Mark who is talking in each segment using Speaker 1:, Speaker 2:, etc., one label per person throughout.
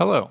Speaker 1: Hello.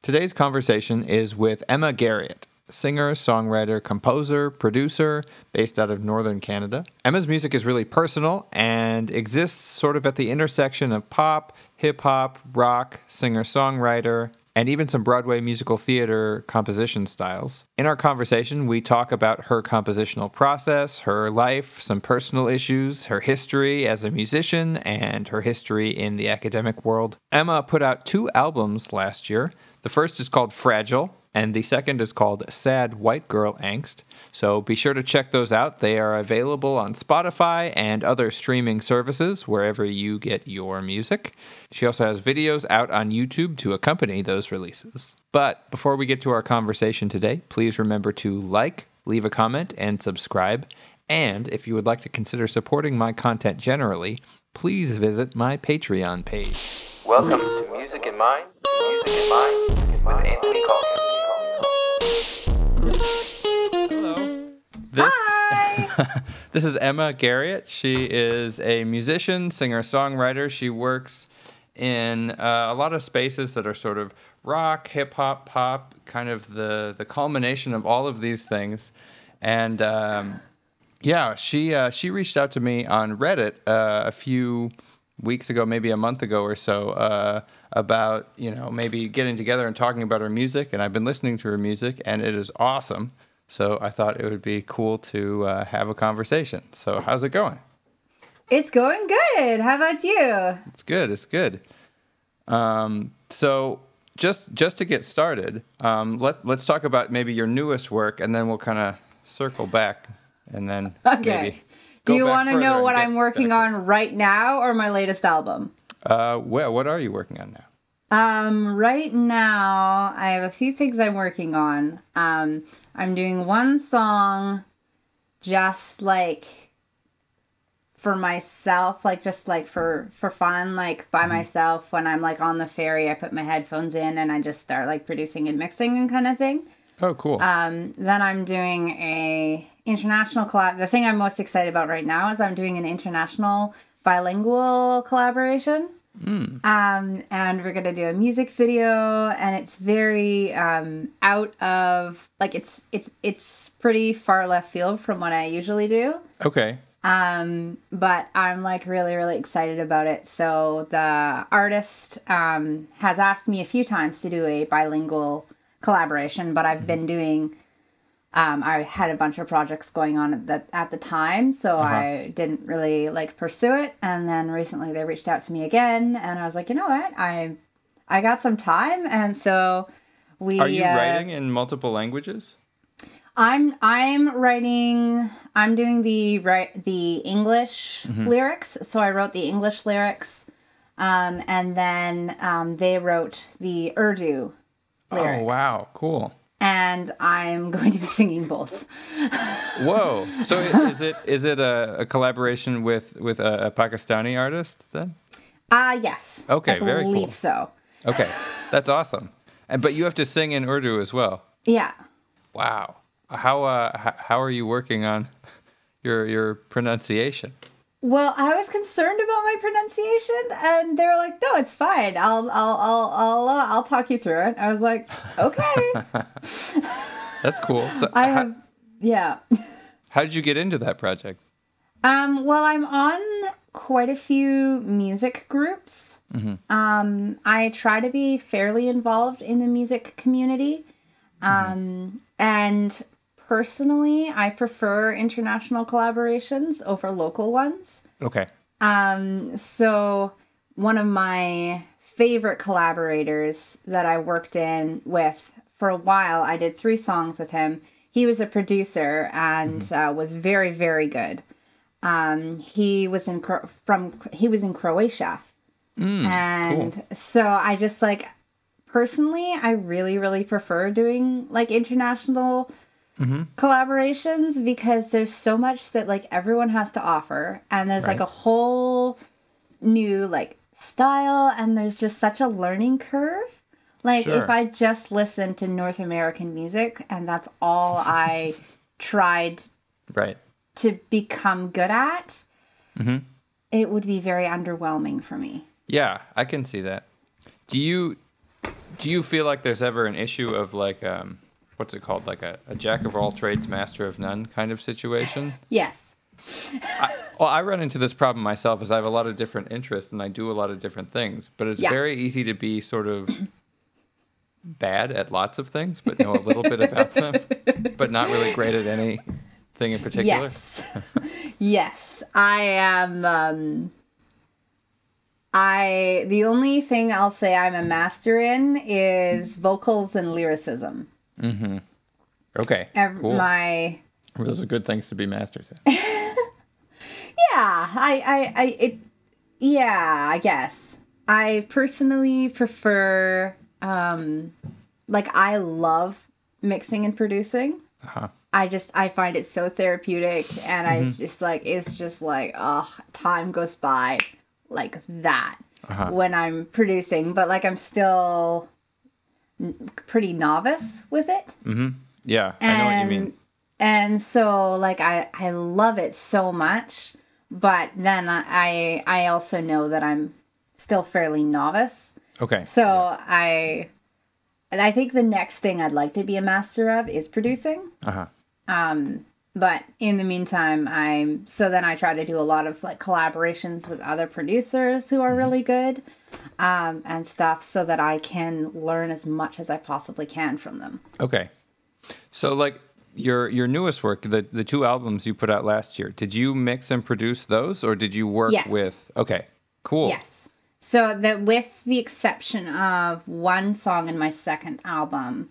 Speaker 1: Today's conversation is with Emma Garriott, singer, songwriter, composer, producer, based out of northern Canada. Emma's music is really personal and exists sort of at the intersection of pop, hip hop, rock, singer songwriter, and even some Broadway musical theater composition styles. In our conversation, we talk about her compositional process, her life, some personal issues, her history as a musician, and her history in the academic world. Emma put out two albums last year. The first is called Fragile, and the second is called Sad White Girl Angst. So be sure to check those out. They are available on Spotify and other streaming services wherever you get your music. She also has videos out on YouTube to accompany those releases. But before we get to our conversation today, please remember to like, leave a comment, and subscribe. And if you would like to consider supporting my content generally, please visit my Patreon page. Welcome to Music in Mind, Music in Mind with Anthony Calkins. This,
Speaker 2: Hi.
Speaker 1: this is Emma Garriott. She is a musician, singer, songwriter. She works in uh, a lot of spaces that are sort of rock, hip hop, pop, kind of the the culmination of all of these things. And um, yeah, she uh, she reached out to me on Reddit uh, a few weeks ago, maybe a month ago or so, uh, about you know maybe getting together and talking about her music. And I've been listening to her music, and it is awesome. So I thought it would be cool to uh, have a conversation. So how's it going?
Speaker 2: It's going good. How about you?
Speaker 1: It's good. It's good. Um, so just just to get started, um, let let's talk about maybe your newest work, and then we'll kind of circle back, and then
Speaker 2: Okay. Do you want to know what I'm working on right now or my latest album?
Speaker 1: Uh, well, what are you working on now?
Speaker 2: Um, right now, I have a few things I'm working on. Um, I'm doing one song just like for myself, like just like for for fun, like by myself when I'm like on the ferry, I put my headphones in and I just start like producing and mixing and kind of thing.
Speaker 1: Oh, cool.
Speaker 2: Um, then I'm doing a international collab. The thing I'm most excited about right now is I'm doing an international bilingual collaboration. Um, and we're gonna do a music video, and it's very um, out of like it's it's it's pretty far left field from what I usually do.
Speaker 1: okay.
Speaker 2: Um, but I'm like really, really excited about it. So the artist um, has asked me a few times to do a bilingual collaboration, but I've been doing. Um, I had a bunch of projects going on at the at the time, so I didn't really like pursue it. And then recently they reached out to me again, and I was like, you know what, I I got some time, and so we
Speaker 1: Are you
Speaker 2: uh,
Speaker 1: writing in multiple languages?
Speaker 2: I'm I'm writing I'm doing the right the English
Speaker 1: Mm-hmm.
Speaker 2: lyrics. So I wrote the English lyrics. Um, and then um, they wrote the Urdu lyrics.
Speaker 1: Oh, wow. Cool.
Speaker 2: And I'm going to be singing both.
Speaker 1: Whoa. So is it is it a, a collaboration with with a, a Pakistani artist then?
Speaker 2: Ah, yes.
Speaker 1: Okay,
Speaker 2: I
Speaker 1: very cool.
Speaker 2: believe so.
Speaker 1: Okay, that's awesome. And but you have to sing in Urdu as well.
Speaker 2: Yeah.
Speaker 1: Wow. How uh how are you working on your your pronunciation?
Speaker 2: Well, I was concerned about my pronunciation, and they were like, "No, it's fine. I'll, I'll, I'll, I'll, uh, I'll talk you through it." I was like, "Okay."
Speaker 1: That's cool. So
Speaker 2: I
Speaker 1: how,
Speaker 2: have, yeah.
Speaker 1: how did you get into that project?
Speaker 2: Um, well, I'm on quite a few music groups. Um, I try to be fairly involved in the music community. Um, and personally, I prefer international collaborations over local ones.
Speaker 1: Okay.
Speaker 2: Um, so one of my favorite collaborators that I worked in with for a while, I did three songs with him. He was a producer and uh, was very, very good. Um, he was in Cro- from he was in Croatia, and so I just like personally, I really, really prefer doing like international collaborations because there's so much that like everyone has to offer, and there's like a whole new like style, and there's just such a learning curve. Like
Speaker 1: Sure.
Speaker 2: if I just listened to North American music and that's all I tried
Speaker 1: Right.
Speaker 2: to become good at,
Speaker 1: Mm-hmm.
Speaker 2: it would be very underwhelming for me.
Speaker 1: Yeah, I can see that. Do you Do you feel like there's ever an issue of like um, what's it called, like a, a jack of all trades, master of none kind of situation?
Speaker 2: Yes.
Speaker 1: Well, I run into this problem myself, as I have a lot of different interests and I do a lot of different things. But it's
Speaker 2: Yeah.
Speaker 1: very easy to be sort of bad at lots of things, but know a little bit about them, but not really great at anything in particular.
Speaker 2: Yes. yes. I am um I the only thing I'll say I'm a master in is vocals and lyricism.
Speaker 1: Okay.
Speaker 2: Ev-
Speaker 1: cool.
Speaker 2: My
Speaker 1: Those are good things to be masters at.
Speaker 2: Yeah, I, I, I, it, yeah, I guess. I personally prefer, um, like, I love mixing and producing.
Speaker 1: Uh-huh.
Speaker 2: I just, I find it so therapeutic, and I just like, it's just like, oh, time goes by like that
Speaker 1: Uh-huh.
Speaker 2: when I'm producing, but like, I'm still pretty novice with it. Mm-hmm.
Speaker 1: Yeah, I know what you mean.
Speaker 2: And so like I I love it so much, but then I I also know that I'm still fairly novice.
Speaker 1: Okay.
Speaker 2: So I and I think the next thing I'd like to be a master of is producing.
Speaker 1: Uh-huh.
Speaker 2: Um but in the meantime, I'm so then I try to do a lot of like collaborations with other producers who are really good um, and stuff so that I can learn as much as I possibly can from them.
Speaker 1: Okay. So like your your newest work, the the two albums you put out last year, did you mix and produce those or did you work
Speaker 2: Yes.
Speaker 1: with Okay. Cool.
Speaker 2: Yes. So that with the exception of one song in my second album,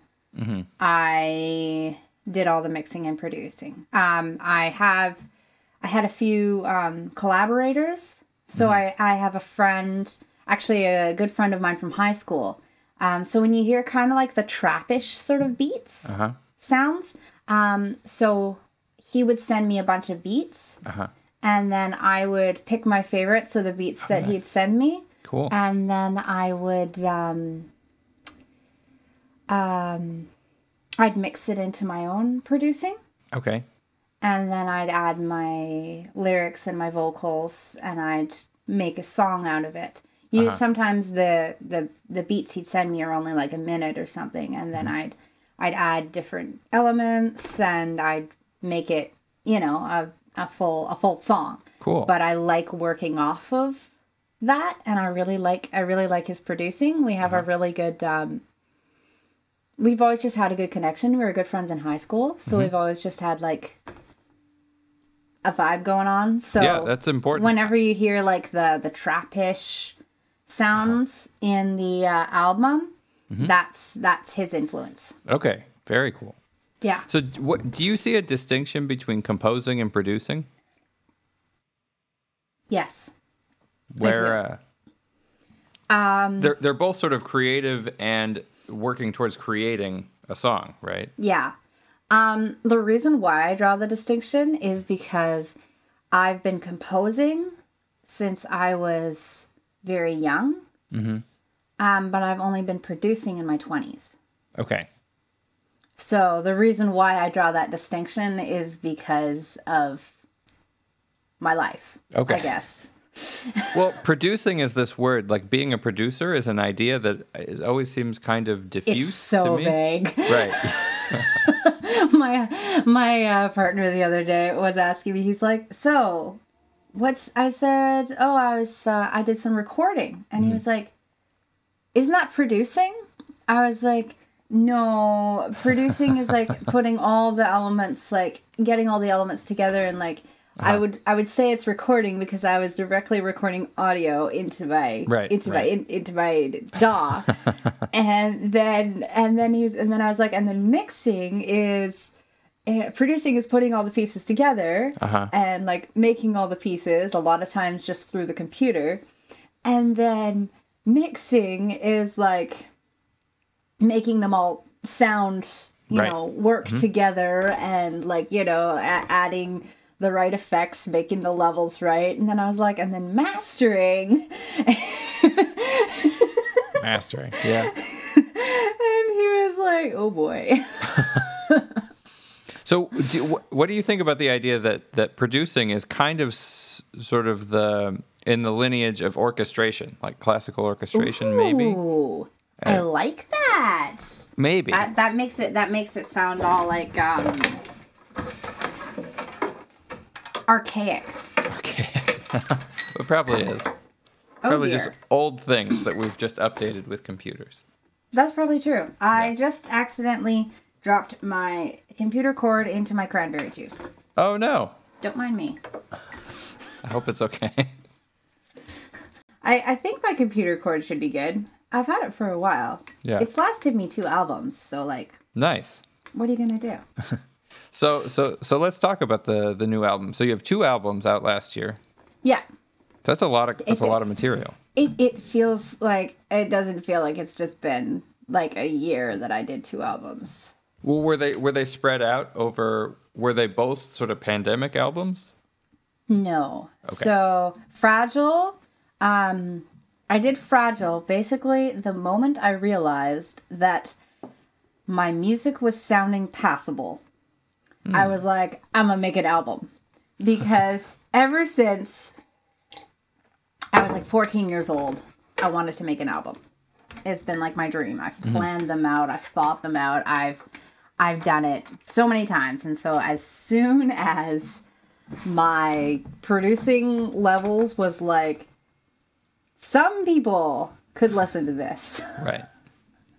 Speaker 2: I did all the mixing and producing. Um, I have I had a few um, collaborators. So I, I have a friend, actually a good friend of mine from high school. Um, so when you hear kind of like the trappish sort of beats
Speaker 1: Uh-huh.
Speaker 2: sounds, um, so he would send me a bunch of beats
Speaker 1: Uh-huh.
Speaker 2: and then I would pick my favorites of the beats that he'd send me,
Speaker 1: Cool.
Speaker 2: and then I would um, um, I'd mix it into my own producing,
Speaker 1: okay.
Speaker 2: and then I'd add my lyrics and my vocals, and I'd make a song out of it. You
Speaker 1: Uh-huh.
Speaker 2: sometimes the the the beats he'd send me are only like a minute or something, and
Speaker 1: Mm-hmm.
Speaker 2: then I'd I'd add different elements, and I'd make it you know a a full a full song
Speaker 1: Cool.
Speaker 2: but I like working off of that, and I really like I really like his producing. We have a really good. Um, we've always just had a good connection. We were good friends in high school, so we've always just had like a vibe going on. So
Speaker 1: yeah, that's important.
Speaker 2: whenever you hear like the the trappish sounds in the uh, album, that's that's his influence.
Speaker 1: okay. Very cool.
Speaker 2: Yeah.
Speaker 1: So what do you see a distinction between composing and producing?
Speaker 2: Yes.
Speaker 1: Where uh,
Speaker 2: Um.
Speaker 1: they're they're both sort of creative and working towards creating a song, right?
Speaker 2: Yeah. Um, the reason why I draw the distinction is because I've been composing since I was very young. Mm-hmm. Um, but I've only been producing in my 20s.
Speaker 1: Okay.
Speaker 2: So the reason why I draw that distinction is because of my life.
Speaker 1: Okay.
Speaker 2: I guess.
Speaker 1: Well, producing is this word. Like being a producer is an idea that is, always seems kind of diffuse
Speaker 2: It's so
Speaker 1: to me.
Speaker 2: vague.
Speaker 1: Right.
Speaker 2: my my uh, partner the other day was asking me. He's like, "So, what's?" I said, "Oh, I was. Uh, I did some recording," and he was like, "Isn't that producing?" I was like, "No, producing is like putting all the elements, like getting all the elements together, and like." I would I would say it's recording because I was directly recording audio into my
Speaker 1: Right,
Speaker 2: into my in, into my DAW, and then and then he's and then I was like and then mixing is uh, producing is putting all the pieces together
Speaker 1: Uh-huh.
Speaker 2: and like making all the pieces a lot of times just through the computer. And then mixing is like making them all sound you
Speaker 1: Right.
Speaker 2: know work together and like you know a- adding the right effects making the levels right and then i was like and then mastering
Speaker 1: Mastering. Yeah.
Speaker 2: and he was like oh boy
Speaker 1: So, do, wh- what do you think about the idea that that producing is kind of s- sort of the in the lineage of orchestration, like classical orchestration, maybe?
Speaker 2: I
Speaker 1: Uh,
Speaker 2: like that.
Speaker 1: maybe.
Speaker 2: That that makes it that makes it sound all like um archaic.
Speaker 1: Okay. it probably is.
Speaker 2: Oh
Speaker 1: Probably
Speaker 2: dear.
Speaker 1: just old things that we've just updated with computers.
Speaker 2: That's probably true. I
Speaker 1: Yeah.
Speaker 2: just accidentally dropped my computer cord into my cranberry juice.
Speaker 1: Oh no.
Speaker 2: Don't mind me.
Speaker 1: I hope it's okay.
Speaker 2: I, I think my computer cord should be good. I've had it for a while.
Speaker 1: Yeah.
Speaker 2: It's lasted me two albums, so like,
Speaker 1: nice.
Speaker 2: what are you gonna do?
Speaker 1: So so so let's talk about the the new album. So you have two albums out last year.
Speaker 2: Yeah.
Speaker 1: That's a lot of that's a lot of material.
Speaker 2: It it feels like it doesn't feel like it's just been like a year that I did two albums.
Speaker 1: Well, were they were they spread out over? Were they both sort of pandemic albums?
Speaker 2: No.
Speaker 1: Okay.
Speaker 2: So fragile. Um, I did fragile basically the moment I realized that my music was sounding passable. I hmm. was like, I'm gonna make an album because ever since I was like 14 years old, I wanted to make an album. It's been like my dream. I've mm-hmm. planned them out. I've thought them out. I've I've done it so many times, and so as soon as my producing levels was like some people could listen to this
Speaker 1: Right.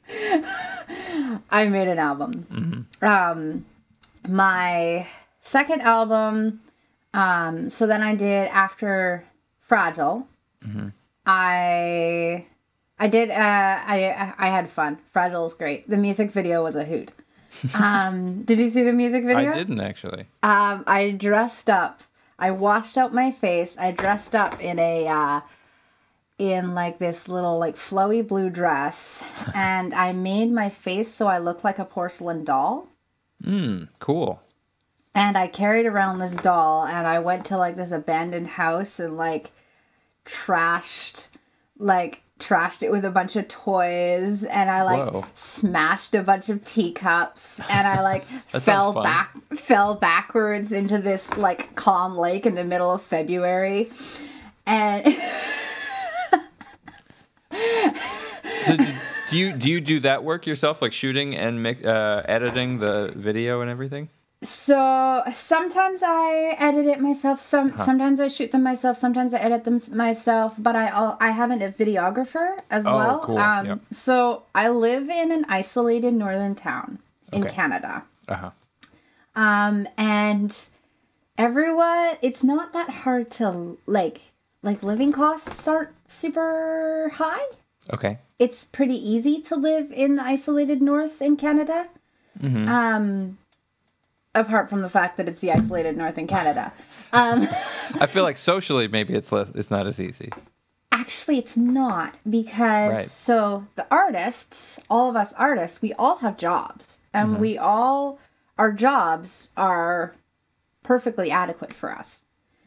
Speaker 2: i made an album mm-hmm. um my second album um so then i did after fragile i i did uh i i had fun fragile is great the music video was a hoot um did you see the music video
Speaker 1: I didn't actually.
Speaker 2: Um, I dressed up. I washed out my face. I dressed up in a uh in like this little like flowy blue dress and I made my face so I looked like a porcelain doll.
Speaker 1: Hmm. Cool.
Speaker 2: And I carried around this doll and I went to like this abandoned house and like trashed like trashed it with a bunch of toys and I like
Speaker 1: Whoa.
Speaker 2: smashed a bunch of teacups and I like fell back fell backwards into this like calm lake in the middle of February. And
Speaker 1: do, you do you do that work yourself, like shooting and uh, editing the video and everything?
Speaker 2: So sometimes I edit it myself. Some sometimes I shoot them myself. Sometimes I edit them myself. But I I have a videographer as
Speaker 1: Oh,
Speaker 2: well.
Speaker 1: cool.
Speaker 2: Um,
Speaker 1: Yep.
Speaker 2: So I live in an isolated northern town in
Speaker 1: Okay.
Speaker 2: Canada.
Speaker 1: Uh huh.
Speaker 2: Um, and everyone, it's not that hard to like like living costs aren't super high.
Speaker 1: Okay.
Speaker 2: It's pretty easy to live in the isolated north in Canada.
Speaker 1: Mhm.
Speaker 2: Um, apart from the fact that it's the isolated north in Canada. Um,
Speaker 1: I feel like socially maybe it's less. It's not as easy.
Speaker 2: actually, it's not because
Speaker 1: Right.
Speaker 2: so the artists, all of us artists, we all have jobs, and we all our jobs are perfectly adequate for us.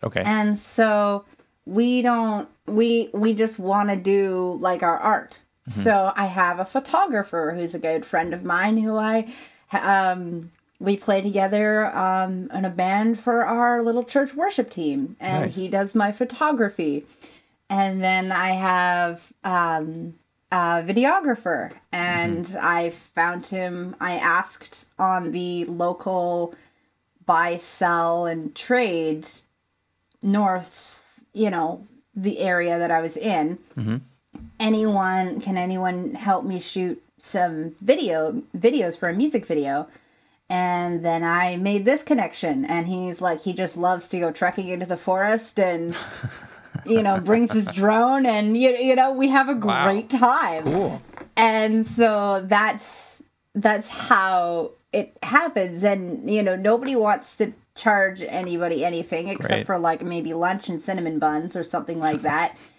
Speaker 1: Okay.
Speaker 2: and so we don't we we just want to do like our art so i have a photographer who's a good friend of mine who i um we play together um in a band for our little church worship team and
Speaker 1: Nice.
Speaker 2: he does my photography and then i have um a videographer and i found him i asked on the local buy sell and trade north, you know, the area that I was in.
Speaker 1: Mhm.
Speaker 2: Anyone can anyone help me shoot some video videos for a music video? And then I made this connection, and he's like, he just loves to go trekking into the forest and, you know, brings his drone, and you, you know, we have a
Speaker 1: Wow.
Speaker 2: great time
Speaker 1: cool.
Speaker 2: and so that's that's how it happens and you know nobody wants to charge anybody anything except
Speaker 1: Great.
Speaker 2: for like maybe lunch and cinnamon buns or something like that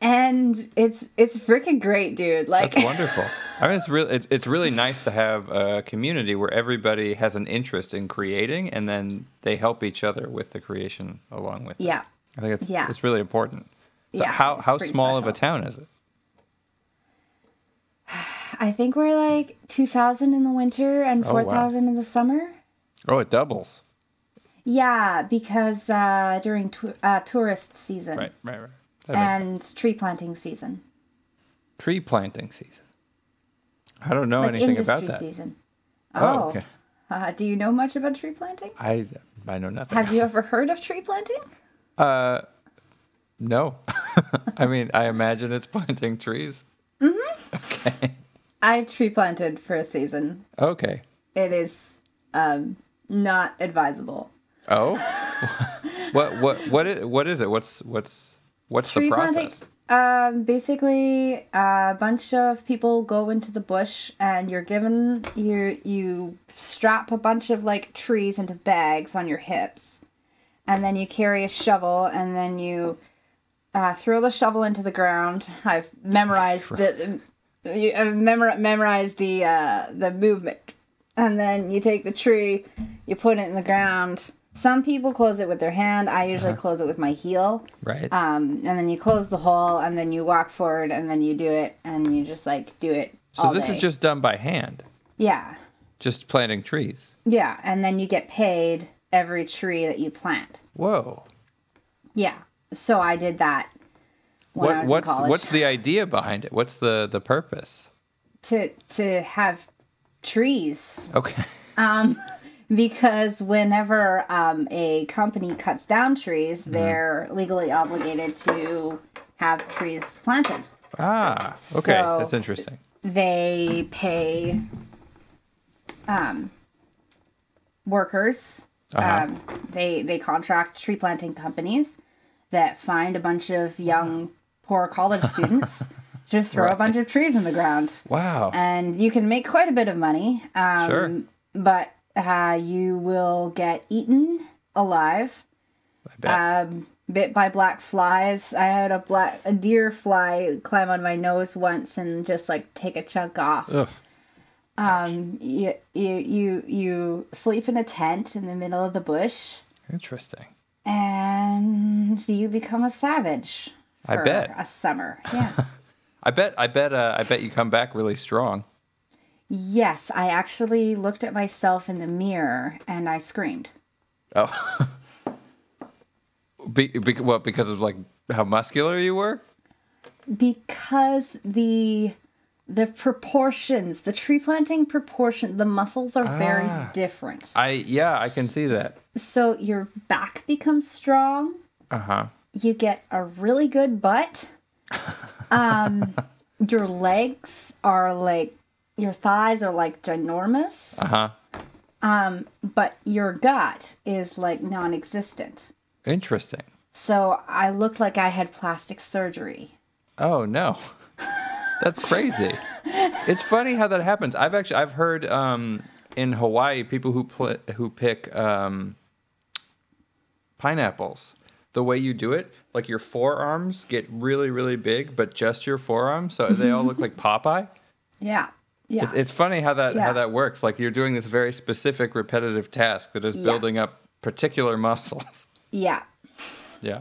Speaker 2: and it's it's freaking great dude like
Speaker 1: That's wonderful. I mean, it's really it's, it's really nice to have a community where everybody has an interest in creating, and then they help each other with the creation along with. it.
Speaker 2: yeah
Speaker 1: I think it's
Speaker 2: Yeah.
Speaker 1: it's really important. So
Speaker 2: Yeah,
Speaker 1: how how small of a town is it?
Speaker 2: i think we're like 2000 in the winter and
Speaker 1: Oh, wow.
Speaker 2: 4000 in the summer
Speaker 1: Oh, it doubles.
Speaker 2: yeah because uh during tou- uh, tourist season
Speaker 1: Right, right, right.
Speaker 2: And tree planting season
Speaker 1: Tree planting season. I don't know
Speaker 2: like
Speaker 1: anything about that.
Speaker 2: season.
Speaker 1: Oh, okay.
Speaker 2: Uh, do you know much about tree planting?
Speaker 1: I I know nothing.
Speaker 2: Have you ever heard of tree planting?
Speaker 1: Uh, no. I mean, I imagine it's planting trees. Mm-hmm. Okay.
Speaker 2: I tree planted for a season.
Speaker 1: Okay.
Speaker 2: It is um, not advisable.
Speaker 1: Oh. what what what is, what is it? What's what's what's the
Speaker 2: Tree
Speaker 1: process?
Speaker 2: planting. Um, basically, a bunch of people go into the bush, and you're given you you strap a bunch of like trees into bags on your hips, and then you carry a shovel, and then you uh, throw the shovel into the ground. I've memorized the you I've memor- memorized the uh, the movement, and then you take the tree, you put it in the ground. Some people close it with their hand. I usually
Speaker 1: Uh-huh.
Speaker 2: close it with my heel.
Speaker 1: Right.
Speaker 2: Um, and then you close the hole, and then you walk forward, and then you do it, and you just like do it.
Speaker 1: so this
Speaker 2: day.
Speaker 1: is just done by hand,
Speaker 2: yeah,
Speaker 1: just planting trees.
Speaker 2: yeah, and then you get paid every tree that you plant.
Speaker 1: Whoa.
Speaker 2: Yeah, so I did that
Speaker 1: What what's what's the idea behind it? What's the the purpose?
Speaker 2: to to have trees.
Speaker 1: Okay.
Speaker 2: Um, because whenever um, a company cuts down trees,
Speaker 1: Mm-hmm.
Speaker 2: they're legally obligated to have trees planted.
Speaker 1: Ah. Okay.
Speaker 2: So-
Speaker 1: That's interesting.
Speaker 2: they pay um, workers.
Speaker 1: Uh-huh.
Speaker 2: Um, they they contract tree planting companies that find a bunch of young poor college students to throw a bunch of trees in the ground,
Speaker 1: Wow.
Speaker 2: and you can make quite a bit of money. Um,
Speaker 1: Sure.
Speaker 2: But uh, you will get eaten alive
Speaker 1: I bet.
Speaker 2: um, bit by black flies. I had a black a deer fly climb on my nose once and just like take a chunk off.
Speaker 1: Ugh.
Speaker 2: Um, you you you you sleep in a tent in the middle of the bush,
Speaker 1: Interesting.
Speaker 2: and you become a savage.
Speaker 1: I bet.
Speaker 2: a summer. Yeah.
Speaker 1: I bet. I bet. Uh, I bet you come back really strong.
Speaker 2: Yes, I actually looked at myself in the mirror and I screamed.
Speaker 1: Oh. be, be, what? Because of like how muscular you were?
Speaker 2: because the the proportions the tree planting proportion the muscles are very
Speaker 1: Ah.
Speaker 2: different
Speaker 1: I yeah, I can see that.
Speaker 2: so your back becomes strong
Speaker 1: Uh huh.
Speaker 2: you get a really good butt um your legs are like your thighs are like ginormous
Speaker 1: Uh huh.
Speaker 2: um but your gut is like non-existent
Speaker 1: Interesting.
Speaker 2: so i looked like i had plastic surgery
Speaker 1: Oh no, that's crazy. it's funny how that happens. I've actually I've heard um, in Hawaii people who pl- who pick um, pineapples. The way you do it, like your forearms get really really big, but just your forearms, so they all look like Popeye.
Speaker 2: yeah yeah
Speaker 1: It's, it's funny how that
Speaker 2: Yeah.
Speaker 1: how that works. Like you're doing this very specific repetitive task that is
Speaker 2: Yeah.
Speaker 1: building up particular muscles.
Speaker 2: yeah
Speaker 1: yeah.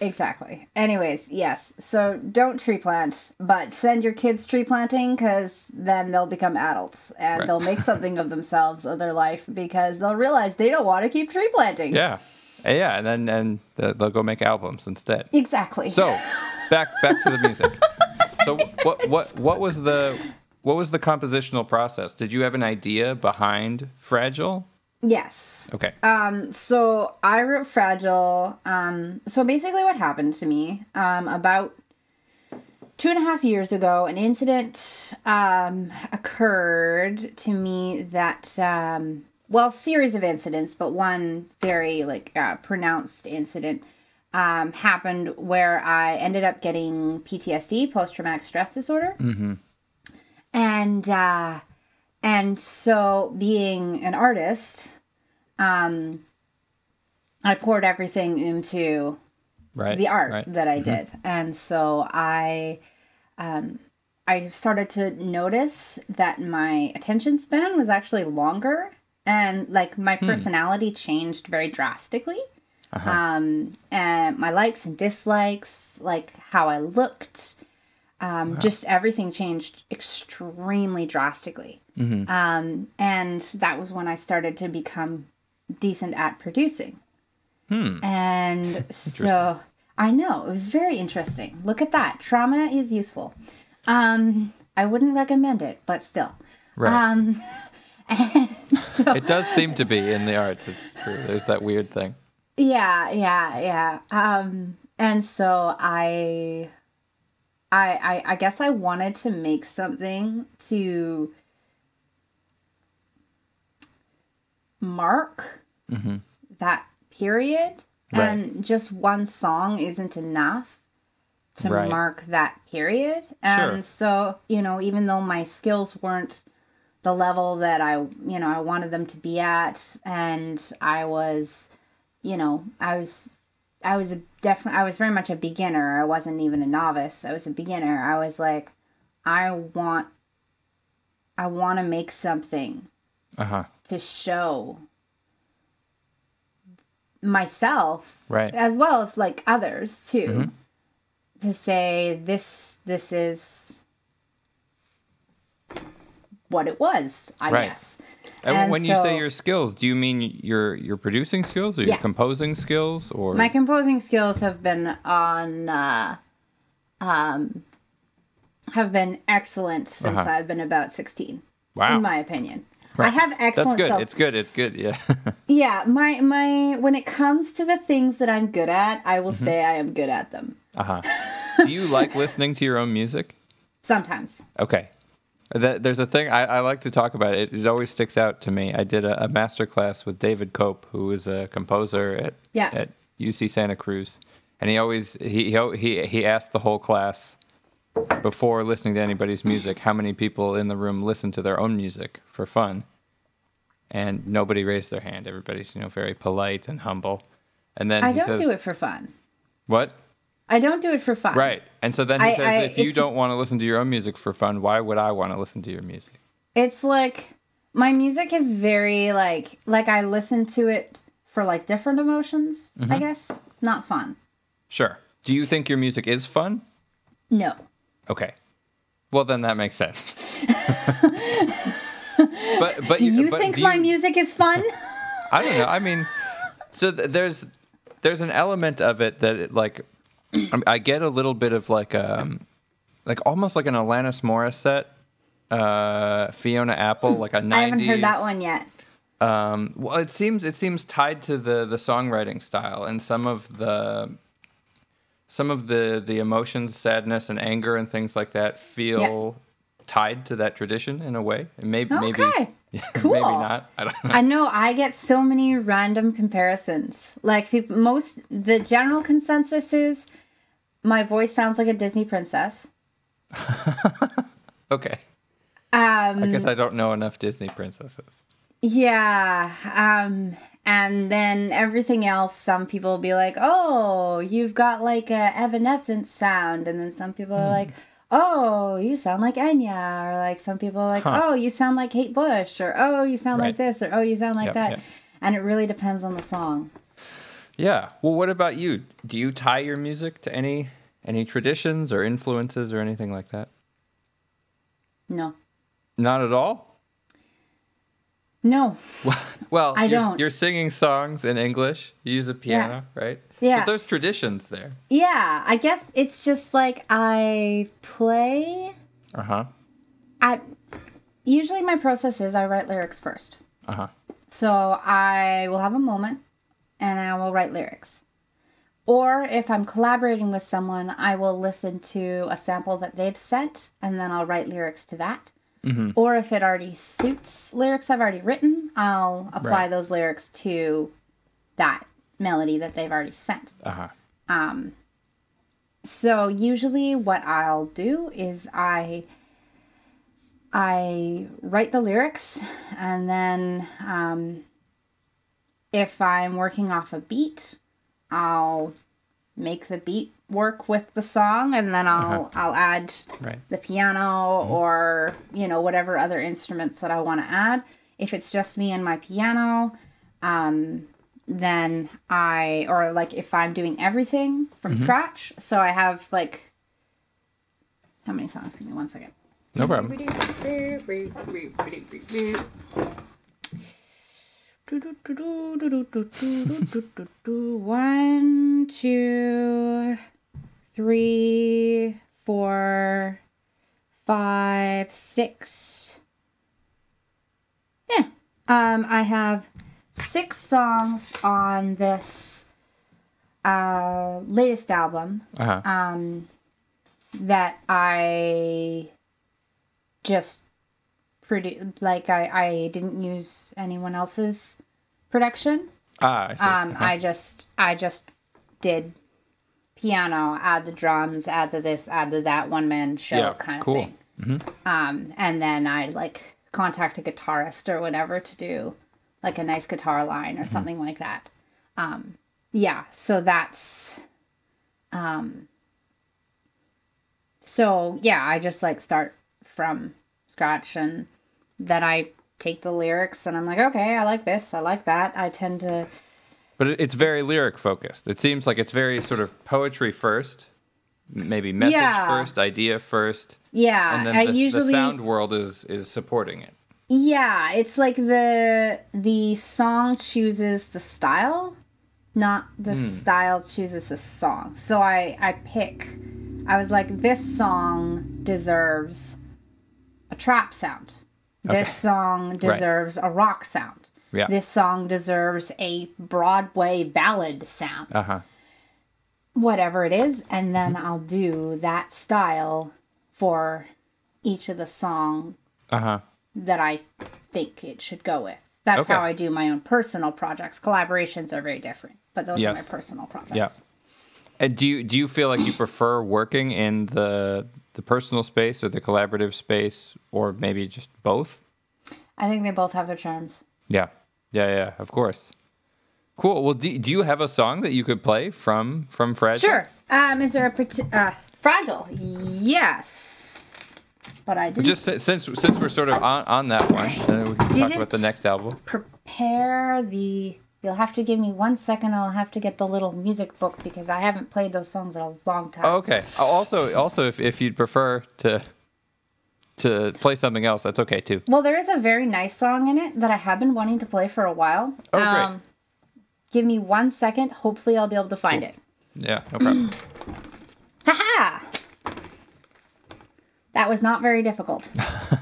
Speaker 2: Exactly. Anyways, yes. So don't tree plant, but send your kids tree planting because then they'll become adults and
Speaker 1: Right.
Speaker 2: they'll make something of themselves of their life because they'll realize they don't want to keep tree planting.
Speaker 1: Yeah. Yeah, and then and they'll go make albums instead.
Speaker 2: Exactly.
Speaker 1: So, back back to the music. So what what what was the what was the compositional process? Did you have an idea behind Fragile?
Speaker 2: yes.
Speaker 1: Okay.
Speaker 2: Um, so I wrote Fragile. Um, so basically, what happened to me um, about two and a half years ago, an incident um, occurred to me that, um, well, series of incidents, but one very like uh, pronounced incident um, happened where I ended up getting PTSD, post traumatic stress disorder,
Speaker 1: mm-hmm.
Speaker 2: And uh, and so being an artist um i poured everything into
Speaker 1: Right.
Speaker 2: the art
Speaker 1: Right.
Speaker 2: that i did and so i um i started to notice that my attention span was actually longer and like my personality changed very drastically
Speaker 1: Uh-huh.
Speaker 2: um and my likes and dislikes like how i looked um, just everything changed extremely drastically
Speaker 1: Mhm.
Speaker 2: um, and that was when i started to become decent at producing
Speaker 1: Hmm.
Speaker 2: and so I know it was very interesting. Look at that. Trauma is useful. Um I wouldn't recommend it, but still.
Speaker 1: Right.
Speaker 2: Um, so,
Speaker 1: it does seem to be in the arts. It's true. There's that weird thing.
Speaker 2: yeah, yeah, yeah. Um, and so I, I, I, I guess I wanted to make something to mark
Speaker 1: hmm
Speaker 2: that period,
Speaker 1: Right.
Speaker 2: and just one song isn't enough to
Speaker 1: Right.
Speaker 2: mark that period. And so, you know, even though my skills weren't the level that I, you know, I wanted them to be at, and I was, you know, I was, I was a definitely, I was very much a beginner. I wasn't even a novice. I was a beginner. I was like, I want, I want to make something
Speaker 1: Uh huh.
Speaker 2: to show myself
Speaker 1: Right.
Speaker 2: as well as like others too
Speaker 1: Mhm.
Speaker 2: to say this this is what it was i
Speaker 1: Right.
Speaker 2: guess
Speaker 1: And,
Speaker 2: And
Speaker 1: when you say your skills, do you mean your your producing skills or your composing skills or
Speaker 2: my composing skills have been on uh um have been excellent since
Speaker 1: Uh-huh.
Speaker 2: i've been about 16
Speaker 1: wow?
Speaker 2: in my opinion i have excellent That's
Speaker 1: good.
Speaker 2: self-
Speaker 1: It's good. It's good. Yeah.
Speaker 2: yeah my my when it comes to the things that i'm good at i
Speaker 1: Mm-hmm.
Speaker 2: will say i am good at them
Speaker 1: uh huh. Do you like listening to your own music?
Speaker 2: sometimes
Speaker 1: Okay. That, there's a thing I, I like to talk about. It, it always sticks out to me. I did a, a master class with David Cope, who is a composer at
Speaker 2: Yeah.
Speaker 1: at UC Santa Cruz, and he always he he he, asked the whole class before listening to anybody's music how many people in the room listen to their own music for fun, and nobody raised their hand. Everybody's you know very polite and humble, and then
Speaker 2: i don't
Speaker 1: says
Speaker 2: do it for fun
Speaker 1: what
Speaker 2: I don't do it for fun.
Speaker 1: right, and so then he
Speaker 2: I-
Speaker 1: says
Speaker 2: I-
Speaker 1: if you don't want to listen to your own music for fun, why would I want to listen to your music?
Speaker 2: It's like my music is very like like I listen to it for like different emotions,
Speaker 1: Mm-hmm.
Speaker 2: I guess. Not fun.
Speaker 1: Sure. Do you think your music is fun?
Speaker 2: No.
Speaker 1: Okay. Well, then that makes sense. but but
Speaker 2: Do you
Speaker 1: but
Speaker 2: think
Speaker 1: do
Speaker 2: my
Speaker 1: you-
Speaker 2: music is fun?
Speaker 1: I don't know. I mean, so th- there's there's an element of it that it, like I, I get a little bit of like um like almost like an Alanis Morissette, uh, Fiona Apple, like a 90s.
Speaker 2: I haven't heard that one yet.
Speaker 1: Um, well, it seems it seems tied to the the songwriting style and some of the some of the the emotions, sadness and anger and things like that feel tied to that tradition in a way. And maybe maybe
Speaker 2: Okay. Cool.
Speaker 1: maybe not. I don't know.
Speaker 2: I know I get so many random comparisons. Like people, most the general consensus is my voice sounds like a Disney princess.
Speaker 1: Okay,
Speaker 2: Um,
Speaker 1: I guess I don't know enough Disney princesses.
Speaker 2: Yeah. Um and then everything else some people will be like, "Oh, you've got like a Evanescence sound." And then some people are like, "Oh, you sound like Enya." Or like some people are like,
Speaker 1: Huh.
Speaker 2: "Oh, you sound like Kate Bush." Or "Oh, you sound like this." Or "Oh, you sound like
Speaker 1: Yep,
Speaker 2: that."
Speaker 1: yep.
Speaker 2: And it really depends on the song.
Speaker 1: Yeah. Well, what about you? Do you tie your music to any any traditions or influences or anything like that?
Speaker 2: No.
Speaker 1: Not at all.
Speaker 2: No.
Speaker 1: Well,
Speaker 2: I
Speaker 1: you're,
Speaker 2: don't.
Speaker 1: you're singing songs in English. You use a piano, right?
Speaker 2: Yeah.
Speaker 1: So there's traditions there.
Speaker 2: Yeah, I guess it's just like I play
Speaker 1: Uh huh.
Speaker 2: I usually my process is I write lyrics first.
Speaker 1: Uh huh.
Speaker 2: So I will have a moment and I will write lyrics. Or if I'm collaborating with someone, I will listen to a sample that they've sent and then I'll write lyrics to that.
Speaker 1: Mhm.
Speaker 2: Or if it already suits lyrics I've already written, I'll apply
Speaker 1: Right.
Speaker 2: those lyrics to that melody that they've already sent.
Speaker 1: Uh huh.
Speaker 2: Um, so usually what I'll do is I I write the lyrics and then um, if I'm working off a beat, I'll make the beat work with the song and then I'll uh-huh. I'll add
Speaker 1: Right.
Speaker 2: the piano mm-hmm. or you know whatever other instruments that I want to add. If it's just me and my piano, um, then I or like if I'm doing everything from mm-hmm. scratch. So I have like how many songs? Give me one second.
Speaker 1: No problem.
Speaker 2: One, two, three, four, five, six. Yeah. Um, I have six songs on this uh, latest album
Speaker 1: Uh huh.
Speaker 2: um, that I just produ like I, I didn't use anyone else's production.
Speaker 1: ah, I see.
Speaker 2: Um,
Speaker 1: Uh-huh.
Speaker 2: I just I just did piano, add the drums, add the this, add the that, one man show
Speaker 1: Yeah,
Speaker 2: kind of
Speaker 1: cool.
Speaker 2: thing. Um, and then I like contact a guitarist or whatever to do like a nice guitar line or
Speaker 1: Mm-hmm.
Speaker 2: something like that. Um, yeah, so that's um so yeah, I just like start from scratch and then I take the lyrics and I'm like, okay, I like this, I like that. I tend to
Speaker 1: But it's very lyric focused. It seems like it's very sort of poetry first, maybe message
Speaker 2: Yeah.
Speaker 1: first, idea first,
Speaker 2: yeah,
Speaker 1: and then the,
Speaker 2: usually
Speaker 1: the sound world is is supporting it.
Speaker 2: Yeah, it's like the the song chooses the style, not the
Speaker 1: Hmm.
Speaker 2: style chooses the song. So I I pick I was like this song deserves a trap sound. This
Speaker 1: Okay.
Speaker 2: song deserves a rock sound.
Speaker 1: Yeah.
Speaker 2: This song deserves a Broadway ballad sound.
Speaker 1: Uh huh.
Speaker 2: Whatever it is, and then
Speaker 1: Mm-hmm.
Speaker 2: I'll do that style for each of the song
Speaker 1: Uh huh.
Speaker 2: that I think it should go with. That's
Speaker 1: Okay.
Speaker 2: how I do my own personal projects. Collaborations are very different, but those
Speaker 1: Yes.
Speaker 2: are my personal projects.
Speaker 1: Yeah. And do you do you feel like you prefer working in the the personal space or the collaborative space, or maybe just both?
Speaker 2: I think they both have their charms.
Speaker 1: Yeah. Yeah. Yeah. Of course. Cool. Well, do, do you have a song that you could play from from Fragile?
Speaker 2: Sure. Um, is there a uh, fragile? Yes, but I didn't
Speaker 1: Just since since we're sort of on, on that one, then we can talk about the next album.
Speaker 2: prepare the. You'll have to give me one second. I'll have to get the little music book because I haven't played those songs in a long time.
Speaker 1: Oh, okay. Uh, Also, also, if, if you'd prefer to to play something else, that's okay too.
Speaker 2: Well, there is a very nice song in it that I have been wanting to play for a while.
Speaker 1: Oh, great.
Speaker 2: give me one second. Hopefully, I'll be able to find it.
Speaker 1: Yeah, no problem.
Speaker 2: Haha! That was not very difficult.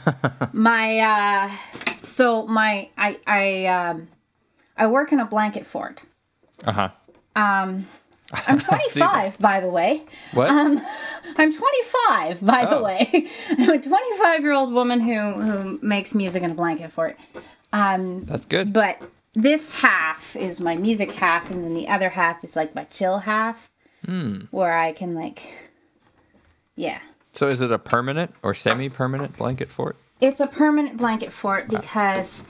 Speaker 2: my uh so my I I um I work in a blanket fort.
Speaker 1: Uh huh.
Speaker 2: Um I'm 25 by the way.
Speaker 1: What?
Speaker 2: Um I'm 25 by the
Speaker 1: Oh.
Speaker 2: way. I'm a 25-year-old woman who who makes music in a blanket fort. Um
Speaker 1: that's good.
Speaker 2: but this half is my music half and then the other half is like my chill half
Speaker 1: Hmm.
Speaker 2: where I can like yeah.
Speaker 1: So, is it a permanent or semi-permanent blanket fort?
Speaker 2: It's a permanent blanket fort because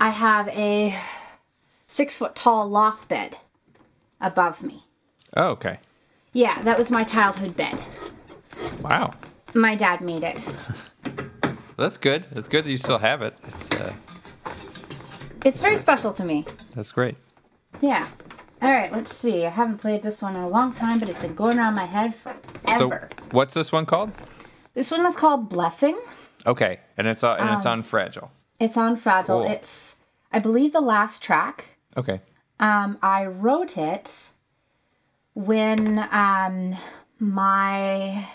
Speaker 2: I have a six foot tall loft bed above me.
Speaker 1: Oh, okay.
Speaker 2: Yeah, that was my childhood bed.
Speaker 1: Wow.
Speaker 2: My dad made it.
Speaker 1: That's good. That's good that you still have it. It's, uh,
Speaker 2: It's very special to me.
Speaker 1: that's great.
Speaker 2: Yeah. All right, let's see. I haven't played this one in a long time, but it's been going around my head forever.
Speaker 1: So, what's this one called?
Speaker 2: this one is called Blessing.
Speaker 1: Okay, and it's on and it's
Speaker 2: Um,
Speaker 1: on Fragile.
Speaker 2: It's on Fragile.
Speaker 1: Cool.
Speaker 2: It's, I believe, the last track.
Speaker 1: Okay.
Speaker 2: Um, I wrote it when um, my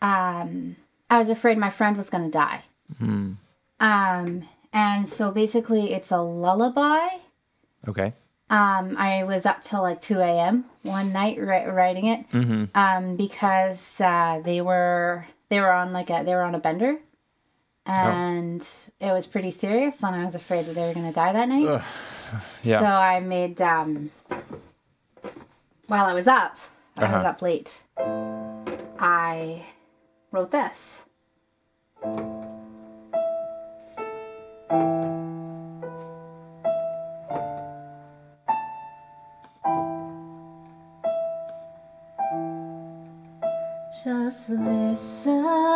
Speaker 2: um, I was afraid my friend was going to die.
Speaker 1: Hmm.
Speaker 2: Um, and so basically, it's a lullaby.
Speaker 1: Okay.
Speaker 2: Um, I was up till like two a.m. one night ri- writing it
Speaker 1: Mm-hmm.
Speaker 2: um, because uh, they were they were on like a they were on a bender. And it was pretty serious, and I was afraid that they were going to die that night.
Speaker 1: Ugh. Yeah.
Speaker 2: So I made um while I was up, I was
Speaker 1: Uh-huh.
Speaker 2: up late. I wrote this. Just listen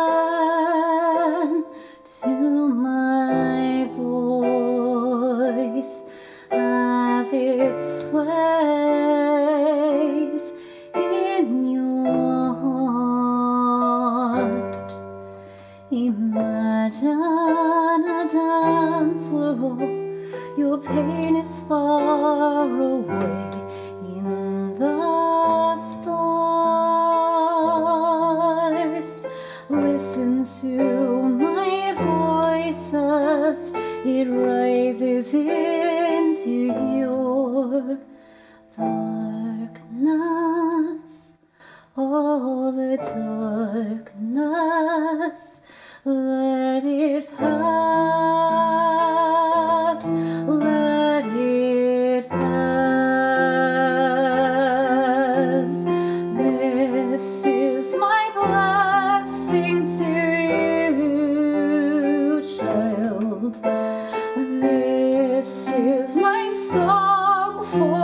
Speaker 2: This is my song for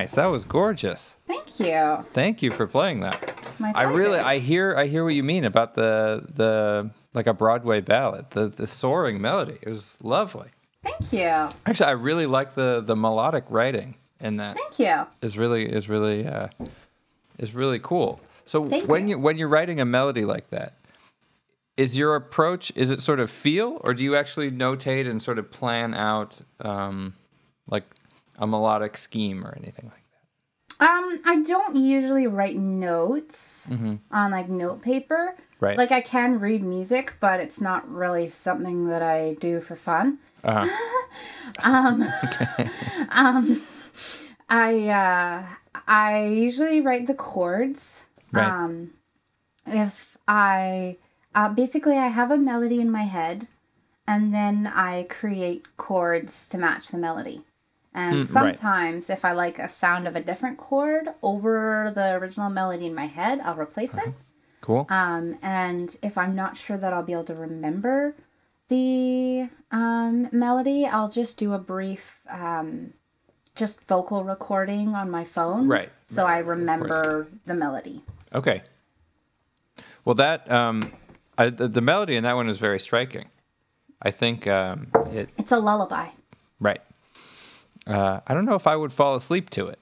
Speaker 1: nice. That was gorgeous.
Speaker 2: Thank you.
Speaker 1: Thank you for playing that.
Speaker 2: My
Speaker 1: I really. I hear I hear what you mean about the the like a Broadway ballad. The the soaring melody. It was lovely.
Speaker 2: Thank you.
Speaker 1: Actually, I really like the the melodic writing in that.
Speaker 2: Thank you.
Speaker 1: Is really is really uh, is really cool. So
Speaker 2: Thank
Speaker 1: when
Speaker 2: you.
Speaker 1: you when you're writing a melody like that, is your approach is it sort of feel or do you actually notate and sort of plan out um, like a melodic scheme or anything like that?
Speaker 2: Um, I don't usually write notes on like note paper.
Speaker 1: Right.
Speaker 2: Like I can read music, but it's not really something that I do for fun.
Speaker 1: Uh-huh.
Speaker 2: Um, um, I uh, I usually write the chords.
Speaker 1: Right.
Speaker 2: Um, if I uh, basically I have a melody in my head, and then I create chords to match the melody. And
Speaker 1: Mm, right.
Speaker 2: sometimes, if I like a sound of a different chord over the original melody in my head, I'll replace it.
Speaker 1: Cool.
Speaker 2: Um, and if I'm not sure that I'll be able to remember the um, melody, I'll just do a brief, um, just vocal recording on my phone.
Speaker 1: Right,
Speaker 2: So
Speaker 1: right,
Speaker 2: I remember the melody.
Speaker 1: Okay. Well, that um, I, the, the melody in that one is very striking. I think um, it
Speaker 2: It's a lullaby.
Speaker 1: right. Uh, I don't know if I would fall asleep to it.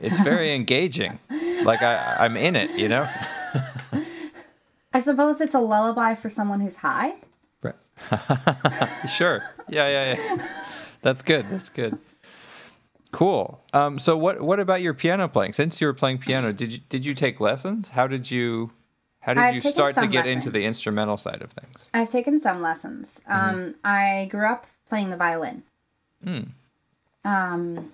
Speaker 1: It's very engaging. Like I, I'm in it, you know.
Speaker 2: I suppose it's a lullaby for someone who's high.
Speaker 1: Right. sure. Yeah, yeah, yeah. That's good. That's good. Cool. Um, so what what about your piano playing? Since you were playing piano, did you did you take lessons? How did you how did
Speaker 2: I've
Speaker 1: you start to get into the instrumental side of things?
Speaker 2: I've taken some lessons.
Speaker 1: Mm-hmm.
Speaker 2: Um, I grew up playing the violin.
Speaker 1: Mm.
Speaker 2: Um,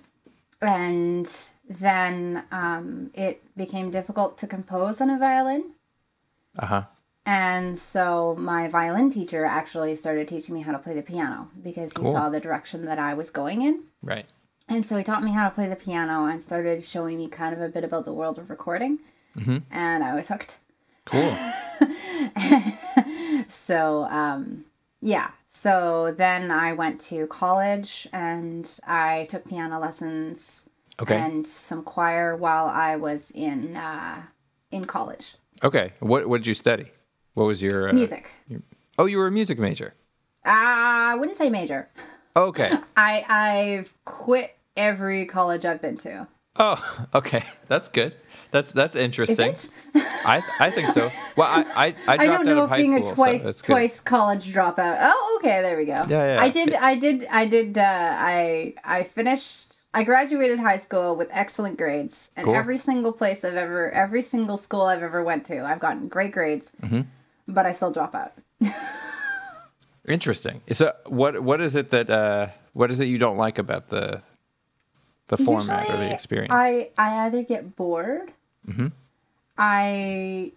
Speaker 2: and then um, it became difficult to compose on a violin.
Speaker 1: Uh huh.
Speaker 2: And so my violin teacher actually started teaching me how to play the piano because he
Speaker 1: Cool.
Speaker 2: saw the direction that I was going in.
Speaker 1: Right.
Speaker 2: And so he taught me how to play the piano and started showing me kind of a bit about the world of recording.
Speaker 1: Mhm.
Speaker 2: And I was hooked.
Speaker 1: Cool.
Speaker 2: so, um, yeah. So then I went to college and I took piano lessons
Speaker 1: Okay.
Speaker 2: and some choir while I was in uh, in college.
Speaker 1: okay. What what did you study? What was your uh,
Speaker 2: Music.
Speaker 1: Oh, you were a music major.
Speaker 2: Uh, I wouldn't say major.
Speaker 1: Okay.
Speaker 2: I I've quit every college I've been to.
Speaker 1: Oh, okay. That's good. That's that's interesting. I I think so. Well, I I, I dropped I
Speaker 2: don't
Speaker 1: out
Speaker 2: know
Speaker 1: of high
Speaker 2: being
Speaker 1: school,
Speaker 2: a twice
Speaker 1: so that's good.
Speaker 2: twice college dropout. Oh, okay, there we go.
Speaker 1: Yeah, yeah.
Speaker 2: I did I did I did uh, I I finished I graduated high school with excellent grades, and
Speaker 1: Cool.
Speaker 2: every single place I've ever every single school I've ever went to, I've gotten great grades,
Speaker 1: Mhm.
Speaker 2: but I still drop out.
Speaker 1: Interesting. So what what is it that uh what is it you don't like about the the format or the experience?
Speaker 2: I I either get bored,
Speaker 1: Mhm.
Speaker 2: I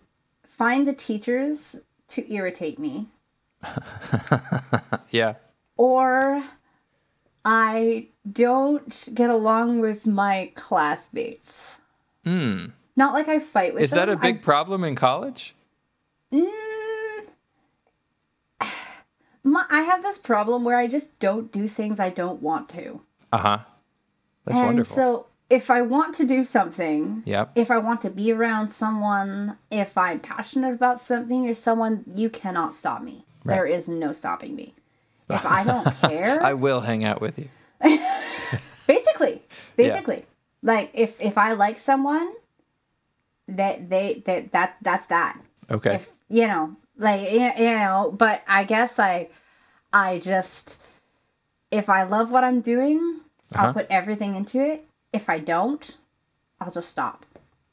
Speaker 2: find the teachers to irritate me,
Speaker 1: yeah.
Speaker 2: or I don't get along with my classmates.
Speaker 1: Hmm.
Speaker 2: Not like I fight with
Speaker 1: Is that a
Speaker 2: them.
Speaker 1: big problem in college?
Speaker 2: I, Mm, my, I have this problem where I just don't do things I don't want to.
Speaker 1: Uh huh. That's
Speaker 2: and
Speaker 1: wonderful.
Speaker 2: so if I want to do something,
Speaker 1: yep.
Speaker 2: if I want to be around someone, if I'm passionate about something or someone, you cannot stop me.
Speaker 1: Right.
Speaker 2: There is no stopping me. If I don't care,
Speaker 1: I will hang out with you.
Speaker 2: basically, basically, like if if I like someone, that they that that that's that.
Speaker 1: Okay.
Speaker 2: If you know, like you you know, but I guess I I just if I love what I'm doing,
Speaker 1: Uh-huh.
Speaker 2: I'll put everything into it. If I don't, I'll just stop.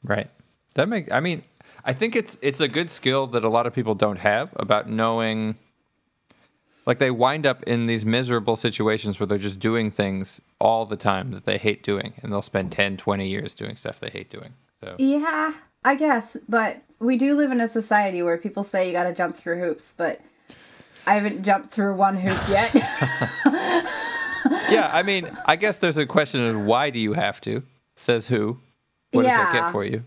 Speaker 1: Right. That make I mean, I think it's it's a good skill that a lot of people don't have about knowing like they wind up in these miserable situations where they're just doing things all the time that they hate doing and they'll spend 10, 20 years doing stuff they hate doing. So
Speaker 2: Yeah, I guess, but we do live in a society where people say you got to jump through hoops, but I haven't jumped through one hoop yet.
Speaker 1: Yeah, I mean, I guess there's a question of why do you have to? Says who? What does that get for you?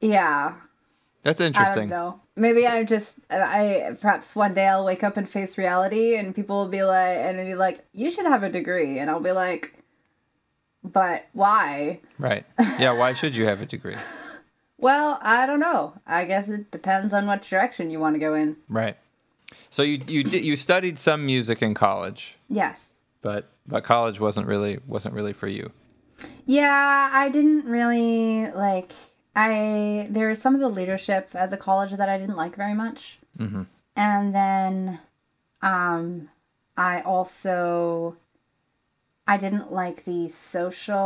Speaker 2: yeah,
Speaker 1: That's
Speaker 2: I don't
Speaker 1: interesting.
Speaker 2: know. Maybe I'm just I perhaps one day I'll wake up and face reality and people will be like and be like you should have a degree and I'll be like but why?
Speaker 1: Right. Yeah, why should you have a degree?
Speaker 2: Well, I don't know. I guess it depends on what direction you want to go in.
Speaker 1: Right. So you you did you studied some music in college,
Speaker 2: Yes.
Speaker 1: but but college wasn't really wasn't really for you.
Speaker 2: Yeah, I didn't really like I there was some of the leadership at the college that I didn't like very much.
Speaker 1: Mhm.
Speaker 2: And then um I also I didn't like the social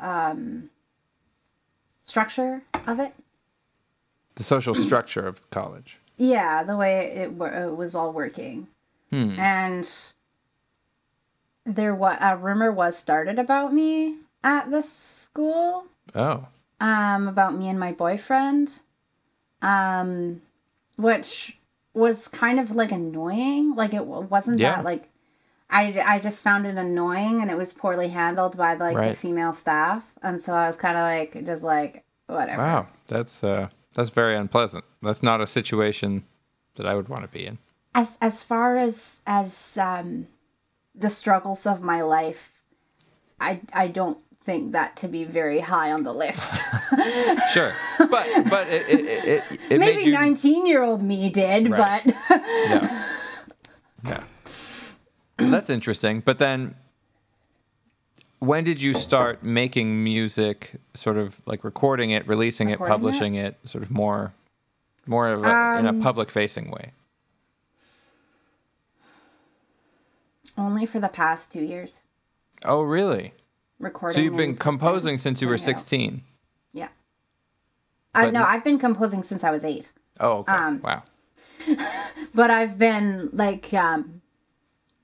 Speaker 2: um structure of it.
Speaker 1: The social structure of college.
Speaker 2: Yeah, the way it, it was all working.
Speaker 1: Hmm.
Speaker 2: and there what a rumor was started about me at the school
Speaker 1: Oh.
Speaker 2: um about me and my boyfriend um which was kind of like annoying like it wasn't
Speaker 1: Yeah.
Speaker 2: that like I, I just found it annoying and it was poorly handled by like
Speaker 1: Right.
Speaker 2: the female staff and so I was kind of like just like whatever
Speaker 1: Wow. That's uh that's very unpleasant. That's not a situation that I would want to be in.
Speaker 2: as as far as as um the struggles of my life i i don't think that to be very high on the list
Speaker 1: Sure. But but it it it, it,
Speaker 2: maybe
Speaker 1: made you
Speaker 2: 19 year old me did
Speaker 1: Right.
Speaker 2: but
Speaker 1: Yeah. Yeah. That's interesting. But then when did you start making music, sort of like recording it, releasing it,
Speaker 2: Recording it?
Speaker 1: publishing it, sort of more more of a, in a
Speaker 2: Um,
Speaker 1: public facing way?
Speaker 2: Only for the past two years
Speaker 1: Oh, really?
Speaker 2: recording
Speaker 1: So you've been composing since you were
Speaker 2: putting it out.
Speaker 1: 16.
Speaker 2: yeah i
Speaker 1: But
Speaker 2: no i've been composing since i was eight
Speaker 1: Oh, okay.
Speaker 2: Um,
Speaker 1: wow.
Speaker 2: but i've been like um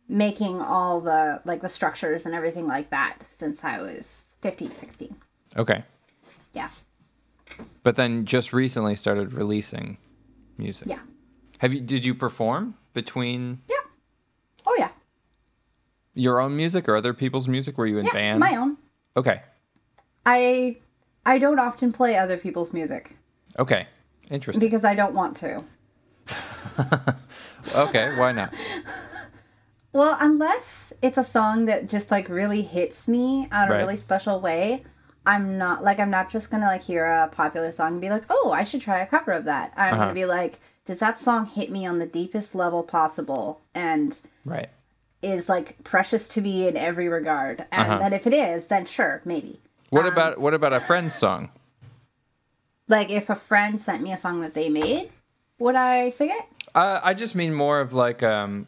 Speaker 2: making all the like the structures and everything like that since i was 15 16
Speaker 1: Okay.
Speaker 2: yeah
Speaker 1: But then just recently started releasing music.
Speaker 2: Yeah.
Speaker 1: Have you? Did you perform between
Speaker 2: Yeah.
Speaker 1: Your own music or other people's music? Were you in
Speaker 2: Yeah.
Speaker 1: bands?
Speaker 2: My own.
Speaker 1: Okay.
Speaker 2: I I don't often play other people's music
Speaker 1: Okay. Interesting.
Speaker 2: because I don't want to.
Speaker 1: okay. Why not?
Speaker 2: Well, unless it's a song that just like really hits me on a
Speaker 1: Right.
Speaker 2: really special way, I'm not like I'm not just gonna like hear a popular song and be like, oh, I should try a cover of that. I'm
Speaker 1: Uh-huh.
Speaker 2: gonna be like, does that song hit me on the deepest level possible and
Speaker 1: Right.
Speaker 2: Is like precious to me in every regard? And
Speaker 1: Uh-huh.
Speaker 2: then if it is, then sure, maybe.
Speaker 1: What
Speaker 2: Um,
Speaker 1: about what about a friend's song?
Speaker 2: Like if a friend sent me a song that they made, would I sing it?
Speaker 1: Uh, I just mean more of like um,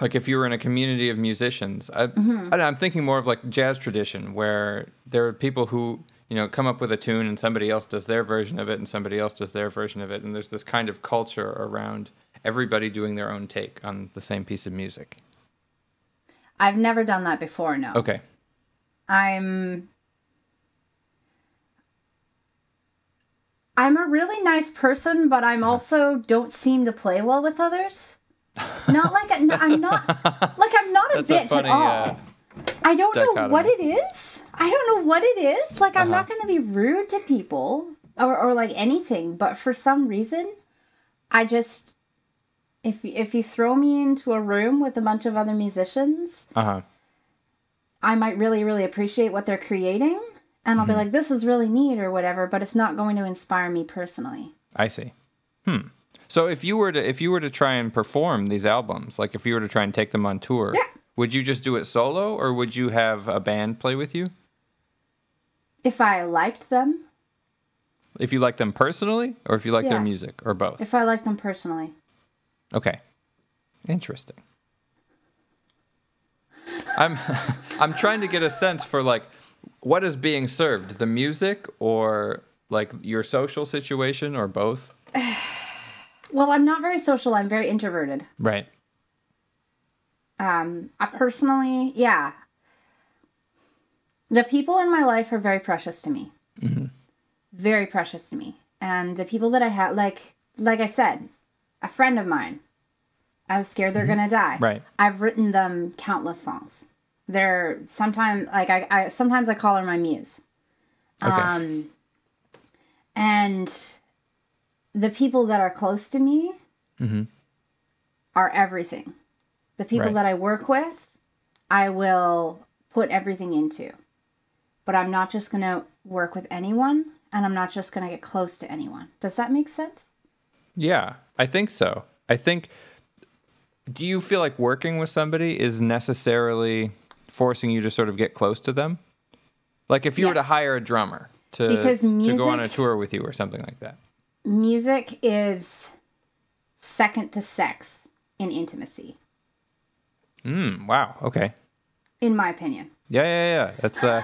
Speaker 1: like if you were in a community of musicians. I,
Speaker 2: Mm-hmm.
Speaker 1: I, am thinking more of like jazz tradition, where there are people who you know come up with a tune and somebody else does their version of it and somebody else does their version of it, and there's this kind of culture around everybody doing their own take on the same piece of music.
Speaker 2: I've never done that before, no.
Speaker 1: Okay.
Speaker 2: I'm I'm a really nice person, but I'm
Speaker 1: Uh-huh.
Speaker 2: also don't seem to play well with others. Not like I'm not like I'm not a
Speaker 1: That's a
Speaker 2: bitch
Speaker 1: funny.
Speaker 2: at all.
Speaker 1: Uh,
Speaker 2: I don't know what it is. I don't know what it is. Like I'm not
Speaker 1: Uh-huh.
Speaker 2: going to be rude to people or or like anything, but for some reason, I just if if you throw me into a room with a bunch of other musicians,
Speaker 1: uh huh.
Speaker 2: I might really, really appreciate what they're creating. And I'll be like, this is really neat or whatever, but it's not going to inspire me personally.
Speaker 1: I see. Hmm. So if you were to if you were to try and perform these albums, like if you were to try and take them on tour,
Speaker 2: Yeah.
Speaker 1: would you just do it solo or would you have a band play with you?
Speaker 2: If I liked them,
Speaker 1: If you like them personally or if you like their music or both?
Speaker 2: if I like them personally.
Speaker 1: Okay. Interesting. I'm I'm trying to get a sense for like what is being served, the music or like your social situation or both?
Speaker 2: Well, I'm not very social. I'm very introverted.
Speaker 1: Right.
Speaker 2: Um, I personally, yeah. The people in my life are very precious to me. Very precious to me. And the people that I have, like, like I said, a friend of mine. I was scared they're gonna die.
Speaker 1: Right.
Speaker 2: I've written them countless songs. They're sometimes like I, I sometimes I call her my muse.
Speaker 1: Okay.
Speaker 2: Um, and the people that are close to me
Speaker 1: Mhm.
Speaker 2: are everything. The people
Speaker 1: Right.
Speaker 2: that I work with, I will put everything into. But I'm not just to work with anyone and I'm not just to get close to anyone. Does that make sense?
Speaker 1: Yeah, I think so. I think. Do you feel like working with somebody is necessarily forcing you to sort of get close to them? Like if you were to hire a drummer to
Speaker 2: Because
Speaker 1: to go on a tour with you or something like that.
Speaker 2: Music is second to sex in intimacy,
Speaker 1: Mm, wow. Okay.
Speaker 2: in my opinion.
Speaker 1: Yeah, yeah, yeah. That's a,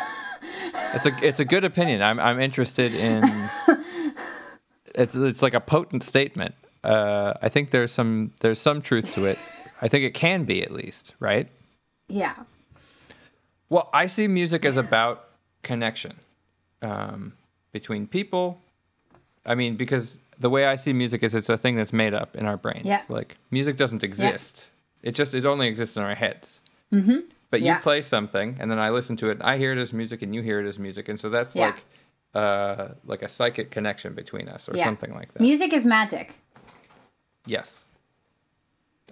Speaker 1: it's a, it's a good opinion. I'm, I'm interested in. It's, it's like a potent statement. Uh, I think there's some, there's some truth to it. I think it can be at least, right?
Speaker 2: Yeah.
Speaker 1: Well, I see music as about connection um, between people. I mean, because the way I see music is it's a thing that's made up in our brains.
Speaker 2: Yeah.
Speaker 1: Like music doesn't exist. It just it only exists in our heads.
Speaker 2: Mm-hmm.
Speaker 1: But you
Speaker 2: Yeah.
Speaker 1: play something, and then I listen to it. And I hear it as music, and you hear it as music, and so that's
Speaker 2: Yeah.
Speaker 1: like uh, like a psychic connection between us, or
Speaker 2: Yeah.
Speaker 1: something like that.
Speaker 2: Music is magic.
Speaker 1: Yes.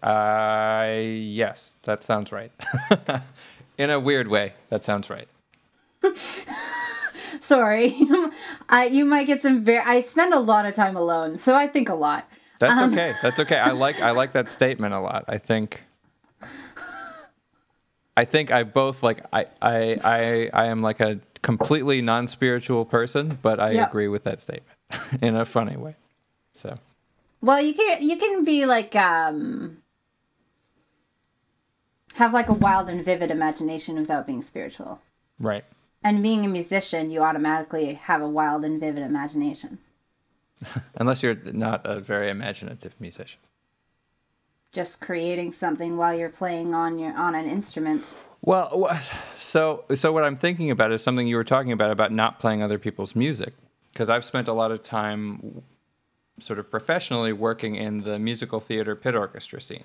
Speaker 1: Uh, yes, that sounds right. in a weird way, that sounds right.
Speaker 2: Sorry. I, you might get some very. I spend a lot of time alone, so I think a lot.
Speaker 1: That's
Speaker 2: Um,
Speaker 1: okay. That's okay. I like I like that statement a lot. I think I think I both like I I I, I am like a completely non-spiritual person, but I
Speaker 2: Yeah.
Speaker 1: agree with that statement in a funny way. So,
Speaker 2: Well, you can you can be like um have like a wild and vivid imagination without being spiritual.
Speaker 1: right.
Speaker 2: And being a musician, you automatically have a wild and vivid imagination.
Speaker 1: Unless you're not a very imaginative musician.
Speaker 2: Just creating something while you're playing on your on an instrument.
Speaker 1: Well, so so what I'm thinking about is something you were talking about about not playing other people's music because I've spent a lot of time sort of professionally working in the musical theater pit orchestra scene.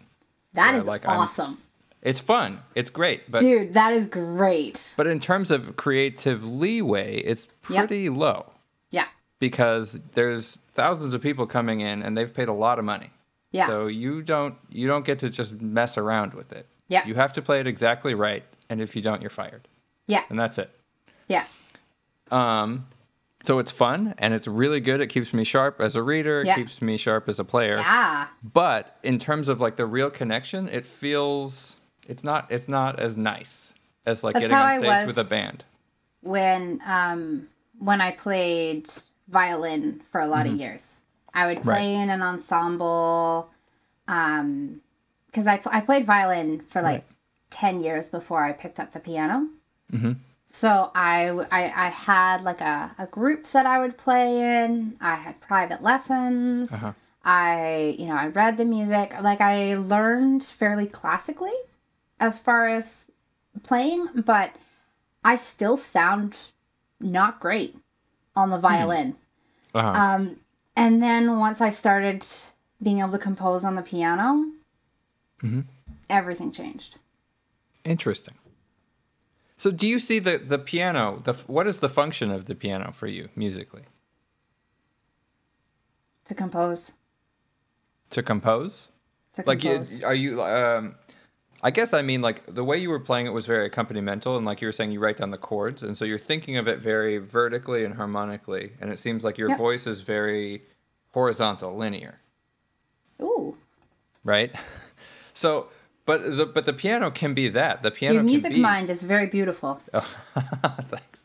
Speaker 2: That is
Speaker 1: like I'm-
Speaker 2: awesome.
Speaker 1: It's fun. It's great, but
Speaker 2: Dude, that is great.
Speaker 1: but in terms of creative leeway, it's
Speaker 2: Yep.
Speaker 1: pretty low
Speaker 2: Yeah.
Speaker 1: because there's thousands of people coming in and they've paid a lot of money.
Speaker 2: Yeah.
Speaker 1: So you don't you don't get to just mess around with it.
Speaker 2: Yeah.
Speaker 1: You have to play it exactly right, and if you don't, you're fired,
Speaker 2: Yeah.
Speaker 1: and that's it.
Speaker 2: Yeah.
Speaker 1: Um, so it's fun and it's really good. It keeps me sharp as a reader. It
Speaker 2: Yeah.
Speaker 1: keeps me sharp as a player.
Speaker 2: Yeah.
Speaker 1: But in terms of like the real connection, it feels it's not it's not as nice as like
Speaker 2: That's
Speaker 1: getting on stage with a band.
Speaker 2: When um when I played violin for a lot of years, I would play
Speaker 1: Mm-hmm. Right.
Speaker 2: in an ensemble. Um, because I I played violin for like
Speaker 1: Right.
Speaker 2: ten years before I picked up the piano.
Speaker 1: Mhm.
Speaker 2: So I, I, I had like a, a group that I would play in. I had private lessons.
Speaker 1: Uh-huh.
Speaker 2: I you know I read the music. Like I learned fairly classically as far as playing, but I still sound not great on the violin.
Speaker 1: Uh-huh.
Speaker 2: Um, and then once I started being able to compose on the piano,
Speaker 1: Mhm.
Speaker 2: everything changed.
Speaker 1: Interesting. So do you see the the piano? The what is the function of the piano for you musically?
Speaker 2: To compose,
Speaker 1: To compose?
Speaker 2: to
Speaker 1: Like you, are you um I guess I mean like the way you were playing it was very accompanimental and like you were saying you write down the chords and so you're thinking of it very vertically and harmonically and it seems like your
Speaker 2: Yep.
Speaker 1: voice is very horizontal, linear.
Speaker 2: Ooh,
Speaker 1: right? So, but the but the piano can be that. The piano
Speaker 2: your music
Speaker 1: be,
Speaker 2: mind is very beautiful.
Speaker 1: Oh, thanks.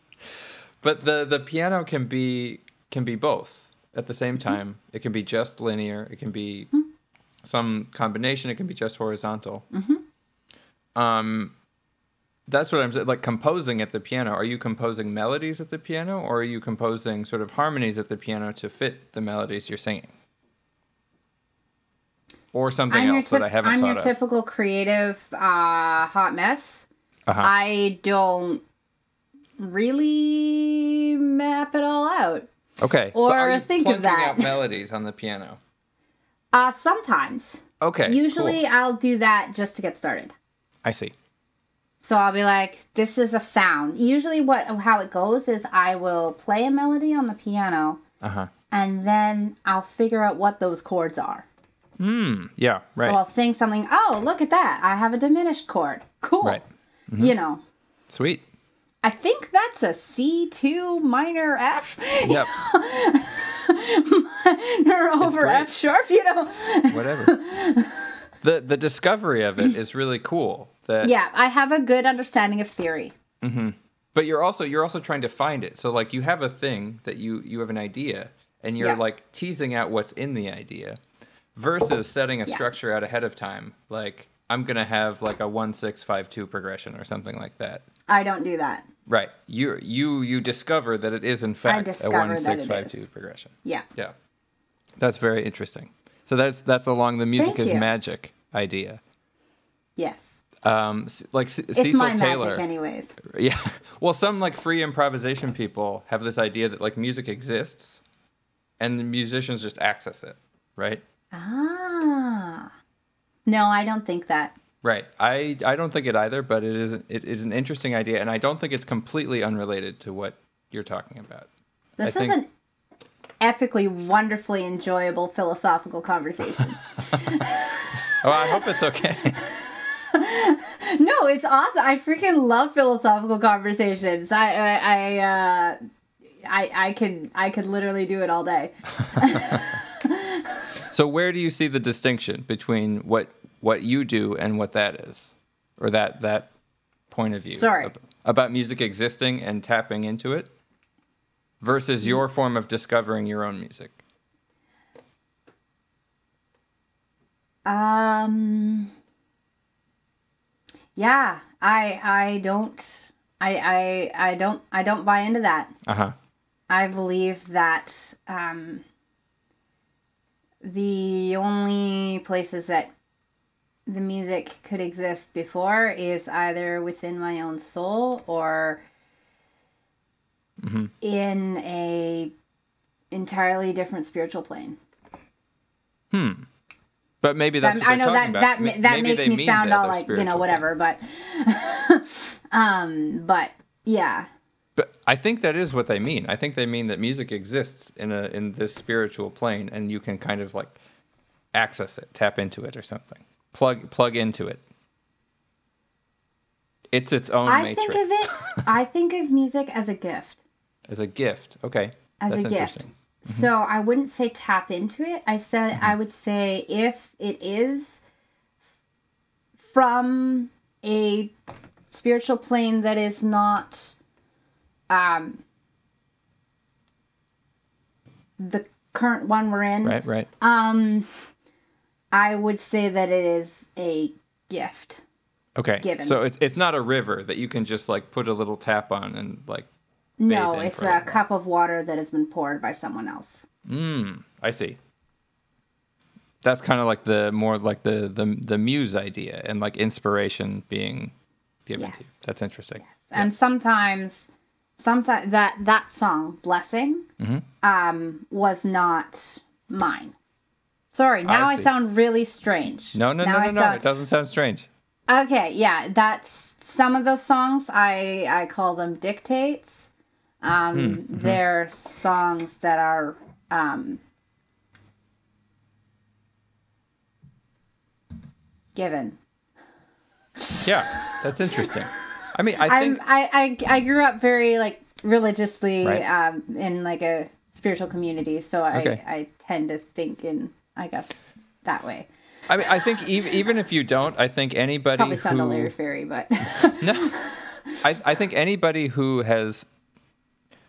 Speaker 1: But the the piano can be can be both at the same
Speaker 2: Mm-hmm.
Speaker 1: time. It can be just linear. It can be some combination. It can be just horizontal.
Speaker 2: Mm-hmm.
Speaker 1: Um, that's what I'm saying. Like composing at the piano. Are you composing melodies at the piano, or are you composing sort of harmonies at the piano to fit the melodies you're singing? Or something
Speaker 2: I'm
Speaker 1: else that I haven't
Speaker 2: I'm
Speaker 1: thought
Speaker 2: your
Speaker 1: of.
Speaker 2: typical creative uh, hot mess.
Speaker 1: Uh-huh.
Speaker 2: I don't really map it all out.
Speaker 1: Okay.
Speaker 2: Or think of that.
Speaker 1: out melodies on the piano.
Speaker 2: Uh, sometimes.
Speaker 1: Okay.
Speaker 2: Usually
Speaker 1: cool.
Speaker 2: I'll do that just to get started.
Speaker 1: I see.
Speaker 2: So I'll be like, this is a sound. Usually what how it goes is I will play a melody on the piano
Speaker 1: Uh huh.
Speaker 2: and then I'll figure out what those chords are.
Speaker 1: Hmm. Yeah. Right.
Speaker 2: So I'll sing something, oh, look at that. I have a diminished chord. Cool.
Speaker 1: Right.
Speaker 2: You know.
Speaker 1: Sweet.
Speaker 2: I think that's a C2 minor F.
Speaker 1: Yep.
Speaker 2: minor over
Speaker 1: great.
Speaker 2: F sharp, you know.
Speaker 1: Whatever. the the discovery of it is really cool. That
Speaker 2: yeah, I have a good understanding of theory. Mhm.
Speaker 1: but you're also you're also trying to find it. So like you have a thing that you you have an idea and you're
Speaker 2: Yeah.
Speaker 1: like teasing out what's in the idea versus setting a structure out ahead of time. Like I'm gonna have like a one six five two progression or something like that.
Speaker 2: I don't do that.
Speaker 1: Right. You you you discover that it is in fact a one six five two progression.
Speaker 2: Yeah.
Speaker 1: Yeah. That's very interesting. So that's that's along the music
Speaker 2: Thank
Speaker 1: is
Speaker 2: you.
Speaker 1: magic idea.
Speaker 2: Yes.
Speaker 1: Um, like C-
Speaker 2: It's
Speaker 1: Cecil
Speaker 2: my
Speaker 1: Taylor.
Speaker 2: magic anyways.
Speaker 1: Yeah. Well, some like free improvisation people have this idea that like music exists, and the musicians just access it. Right.
Speaker 2: Ah. No, I don't think that.
Speaker 1: Right. I I don't think it either, but it is it is an interesting idea, and I don't think it's completely unrelated to what you're talking about.
Speaker 2: This
Speaker 1: think-
Speaker 2: is an epically wonderfully enjoyable philosophical conversation.
Speaker 1: Oh, I hope it's okay.
Speaker 2: no, it's awesome. I freaking love philosophical conversations. I I I uh I I could I could literally do it all day.
Speaker 1: So where do you see the distinction between what what you do and what that is, or that that point of view?
Speaker 2: Sorry.
Speaker 1: ab- about music existing and tapping into it, versus your form of discovering your own music.
Speaker 2: Um Yeah, I I don't I I I don't I don't buy into that.
Speaker 1: Uh huh.
Speaker 2: I believe that um the only places that the music could exist before is either within my own soul or
Speaker 1: Mhm.
Speaker 2: in a entirely different spiritual plane. Hmm.
Speaker 1: But maybe that's what
Speaker 2: I know that
Speaker 1: talking
Speaker 2: that
Speaker 1: about.
Speaker 2: ma-
Speaker 1: Ma-
Speaker 2: that
Speaker 1: maybe
Speaker 2: makes me sound all like you know whatever, but um, but yeah,
Speaker 1: But I think that is what they mean. I think they mean that music exists in a in this spiritual plane, and you can kind of like access it, tap into it, or something. Plug plug into it. It's its own
Speaker 2: I
Speaker 1: matrix
Speaker 2: think of it. I think of music as a gift.
Speaker 1: as a gift. Okay,
Speaker 2: As
Speaker 1: that's
Speaker 2: a gift.
Speaker 1: Mm-hmm.
Speaker 2: So I wouldn't say tap into it. I said I would say if it is from a spiritual plane that is not um the current one we're in.
Speaker 1: Right, right.
Speaker 2: Um I would say that it is a gift.
Speaker 1: Okay,
Speaker 2: given.
Speaker 1: so it's it's not a river that you can just like put a little tap on and like.
Speaker 2: No, it's a cup of water that has been poured by someone else.
Speaker 1: Mm, I see. That's kind of like the more like the the the muse idea and like inspiration being given to you.
Speaker 2: Yes.
Speaker 1: That's interesting. Yes.
Speaker 2: and sometimes sometimes that that song blessing
Speaker 1: Mm-hmm.
Speaker 2: um was not mine sorry now I,
Speaker 1: see.
Speaker 2: sound really strange
Speaker 1: No, no,
Speaker 2: Now
Speaker 1: no,
Speaker 2: I
Speaker 1: no, no.
Speaker 2: sound-
Speaker 1: It doesn't sound strange.
Speaker 2: okay yeah that's some of the songs i i call them dictates um
Speaker 1: Hmm, mm-hmm.
Speaker 2: they're songs that are um given
Speaker 1: Yeah, that's interesting. I mean, I
Speaker 2: I'm
Speaker 1: think
Speaker 2: I, I I grew up very like religiously
Speaker 1: Right.
Speaker 2: um in like a spiritual community, so I
Speaker 1: Okay.
Speaker 2: I tend to think in I guess that way.
Speaker 1: I mean, I think even even if you don't, I think anybody
Speaker 2: Probably sound a
Speaker 1: who
Speaker 2: Larry Fairy, but
Speaker 1: no, I I think anybody who has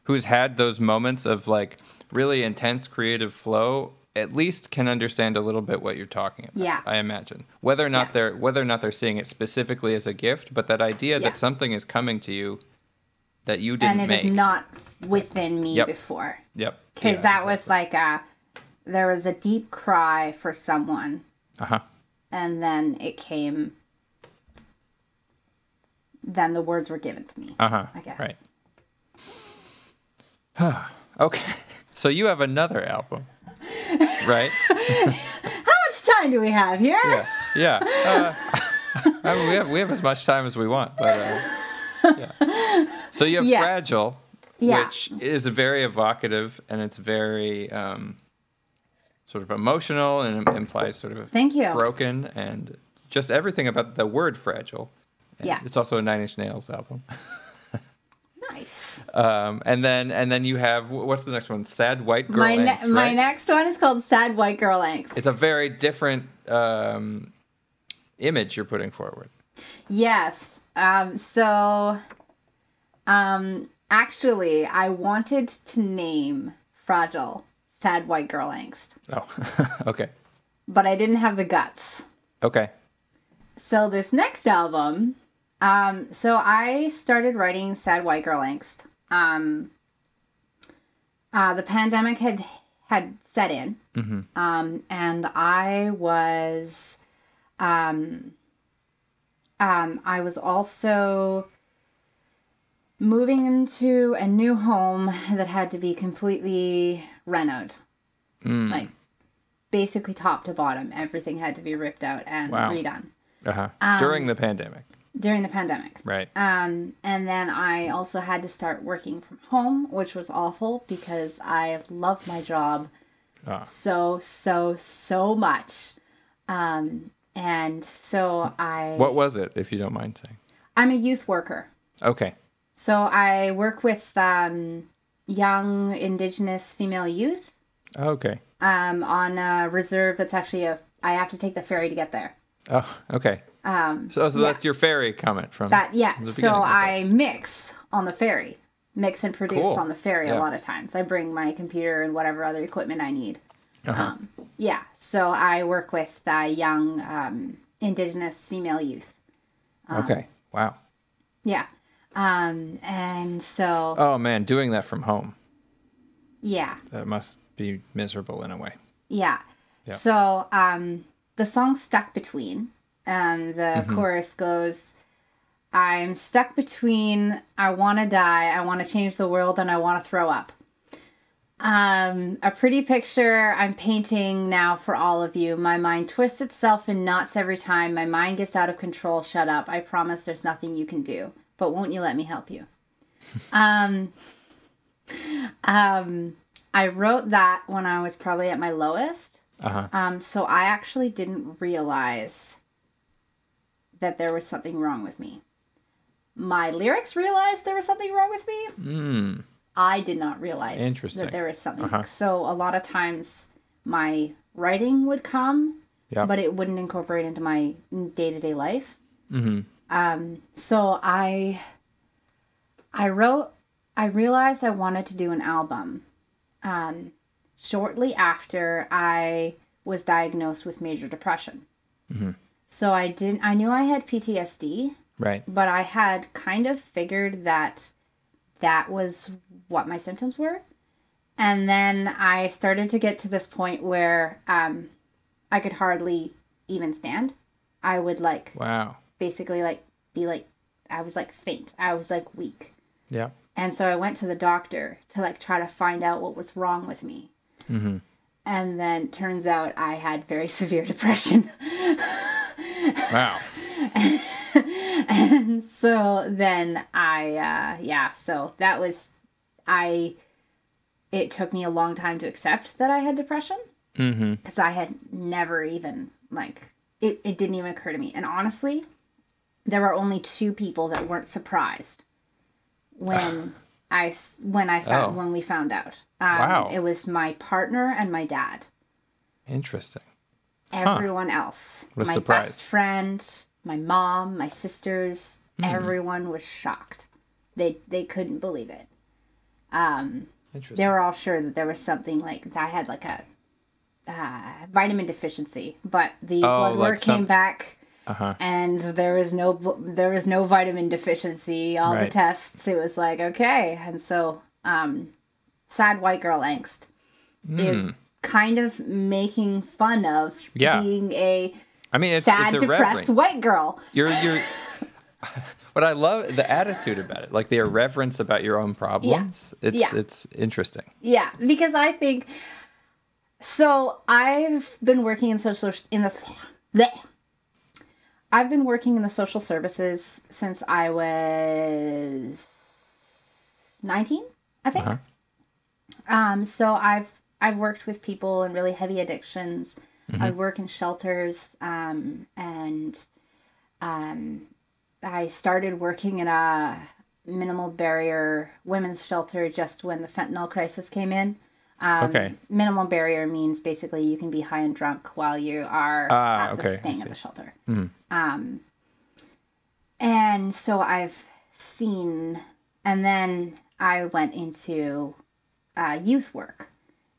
Speaker 1: who's had those moments of like really intense creative flow at least can understand a little bit what you're talking about.
Speaker 2: Yeah.
Speaker 1: I imagine whether or not
Speaker 2: Yeah.
Speaker 1: they're whether or not they're seeing it specifically as a gift, but that idea
Speaker 2: Yeah.
Speaker 1: that something is coming to you that you didn't
Speaker 2: it
Speaker 1: make.
Speaker 2: is not within me
Speaker 1: Yep.
Speaker 2: before
Speaker 1: Yep.
Speaker 2: because that was like a there was a deep cry for someone,
Speaker 1: Uh huh.
Speaker 2: and then it came. Then the words were given to me.
Speaker 1: Uh huh.
Speaker 2: I guess.
Speaker 1: Right. okay. So you have another album, right?
Speaker 2: How much time do we have here?
Speaker 1: Yeah. Yeah. Uh, I mean, we have we have as much time as we want, but uh, yeah. So you have
Speaker 2: Yes.
Speaker 1: fragile,
Speaker 2: Yeah.
Speaker 1: which is very evocative and it's very um, sort of emotional and implies sort of
Speaker 2: Thank you.
Speaker 1: broken and just everything about the word fragile. And
Speaker 2: Yeah.
Speaker 1: It's also a Nine Inch Nails album.
Speaker 2: Nice.
Speaker 1: Um, and then and then you have what's the next one? Sad White Girl
Speaker 2: My ne-
Speaker 1: Angst,
Speaker 2: my next one is called Sad White Girl Angst.
Speaker 1: It's a very different um, image you're putting forward.
Speaker 2: Yes. Um, so, um, actually, I wanted to name Fragile Sad White Girl Angst,
Speaker 1: Oh, okay,
Speaker 2: but I didn't have the guts.
Speaker 1: okay.
Speaker 2: So, this next album, um, so I started writing Sad White Girl Angst. Um, uh, the pandemic had had set in, um, and I was, um, um, I was also moving into a new home that had to be completely renoed,
Speaker 1: Mm.
Speaker 2: like basically top to bottom. Everything had to be ripped out and
Speaker 1: Wow.
Speaker 2: redone
Speaker 1: Uh-huh.
Speaker 2: Um,
Speaker 1: During the pandemic,
Speaker 2: during the pandemic.
Speaker 1: right?
Speaker 2: Um, and then I also had to start working from home, which was awful because I love my job
Speaker 1: Ah.
Speaker 2: so, so, so much. Um, and so I,
Speaker 1: What was it, if you don't mind saying?
Speaker 2: I'm a youth worker.
Speaker 1: Okay.
Speaker 2: So I work with um, young Indigenous female youth
Speaker 1: Okay.
Speaker 2: um, on a reserve that's actually a, I have to take the ferry to get there.
Speaker 1: Oh, okay.
Speaker 2: Um,
Speaker 1: So, so
Speaker 2: Yeah.
Speaker 1: that's your fairy comment from
Speaker 2: That yeah. So. I mix on the ferry, mix and produce
Speaker 1: Cool.
Speaker 2: on the ferry
Speaker 1: Yeah.
Speaker 2: a lot of times. I bring my computer and whatever other equipment I need.
Speaker 1: Uh-huh.
Speaker 2: Um, yeah. So I work with uh, young um, Indigenous female youth.
Speaker 1: okay. Wow.
Speaker 2: Yeah. Um, and so
Speaker 1: Oh man, doing that from home
Speaker 2: yeah,
Speaker 1: that must be miserable in a way.
Speaker 2: yeah.
Speaker 1: Yeah.
Speaker 2: So um, the song "Stuck Between," um, the
Speaker 1: Mm-hmm.
Speaker 2: chorus goes. I'm stuck between I want to die, I want to change the world, and I want to throw up. Um, a pretty picture I'm painting now for all of you. My mind twists itself in knots every time. My mind gets out of control. Shut up. I promise there's nothing you can do. But won't you let me help you? um, um, I wrote that when I was probably at my lowest.
Speaker 1: Uh huh.
Speaker 2: Um, so I actually didn't realize that there was something wrong with me. My lyrics realized there was something wrong with me.
Speaker 1: Mm.
Speaker 2: I did not realize that there was something.
Speaker 1: Uh-huh.
Speaker 2: So a lot of times my writing would come, but it wouldn't incorporate into my day to day life.
Speaker 1: Mm-hmm.
Speaker 2: Um, so I, I wrote, I realized I wanted to do an album. Um, shortly after I was diagnosed with major depression.
Speaker 1: Mhm.
Speaker 2: So I didn't. I knew I had PTSD,
Speaker 1: Right.
Speaker 2: but I had kind of figured that that was what my symptoms were. And then I started to get to this point where um, I could hardly even stand. I would like
Speaker 1: Wow.
Speaker 2: basically like be like I was like faint. I was like weak.
Speaker 1: Yeah.
Speaker 2: And so I went to the doctor to like try to find out what was wrong with me.
Speaker 1: Mm-hmm.
Speaker 2: And then turns out I had very severe depression.
Speaker 1: Wow.
Speaker 2: and so then I uh yeah, so that was I it took me a long time to accept that I had depression
Speaker 1: Mm-hmm.
Speaker 2: because I had never even like it, it didn't even occur to me. And honestly, there were only two people that weren't surprised when I when I found
Speaker 1: Oh.
Speaker 2: when we found out. Um,
Speaker 1: Wow.
Speaker 2: It was my partner and my dad.
Speaker 1: Interesting.
Speaker 2: Everyone else,
Speaker 1: Was
Speaker 2: my
Speaker 1: surprised.
Speaker 2: best friend, my mom, my sisters,
Speaker 1: Hmm.
Speaker 2: everyone was shocked. They they couldn't believe it. Um, they were all sure that there was something like that I had like a uh, vitamin deficiency, but the
Speaker 1: Oh,
Speaker 2: blood
Speaker 1: like
Speaker 2: work
Speaker 1: some-
Speaker 2: came back
Speaker 1: Uh huh.
Speaker 2: and there was no there was no vitamin deficiency. All the tests, it was like okay, and so um, sad white girl angst is kind of making fun of.
Speaker 1: Yeah.
Speaker 2: being a
Speaker 1: I mean, it's
Speaker 2: sad,
Speaker 1: it's
Speaker 2: depressed white girl.
Speaker 1: You're you're. What I love the attitude about it, like the irreverence about your own problems. It's
Speaker 2: Yeah.
Speaker 1: it's interesting.
Speaker 2: Yeah, because I think so. I've been working in social in the. bleh. I've been working in the social services since I was nineteen, I think.
Speaker 1: Uh-huh.
Speaker 2: Um, so I've I've worked with people in really heavy addictions. I work in shelters, um, and um, I started working in a minimal barrier women's shelter just when the fentanyl crisis came in. Um,
Speaker 1: Okay.
Speaker 2: Minimal barrier means basically you can be high and drunk while you are at
Speaker 1: okay,
Speaker 2: staying at the shelter.
Speaker 1: Mhm.
Speaker 2: Um, and so I've seen, and then I went into uh, youth work,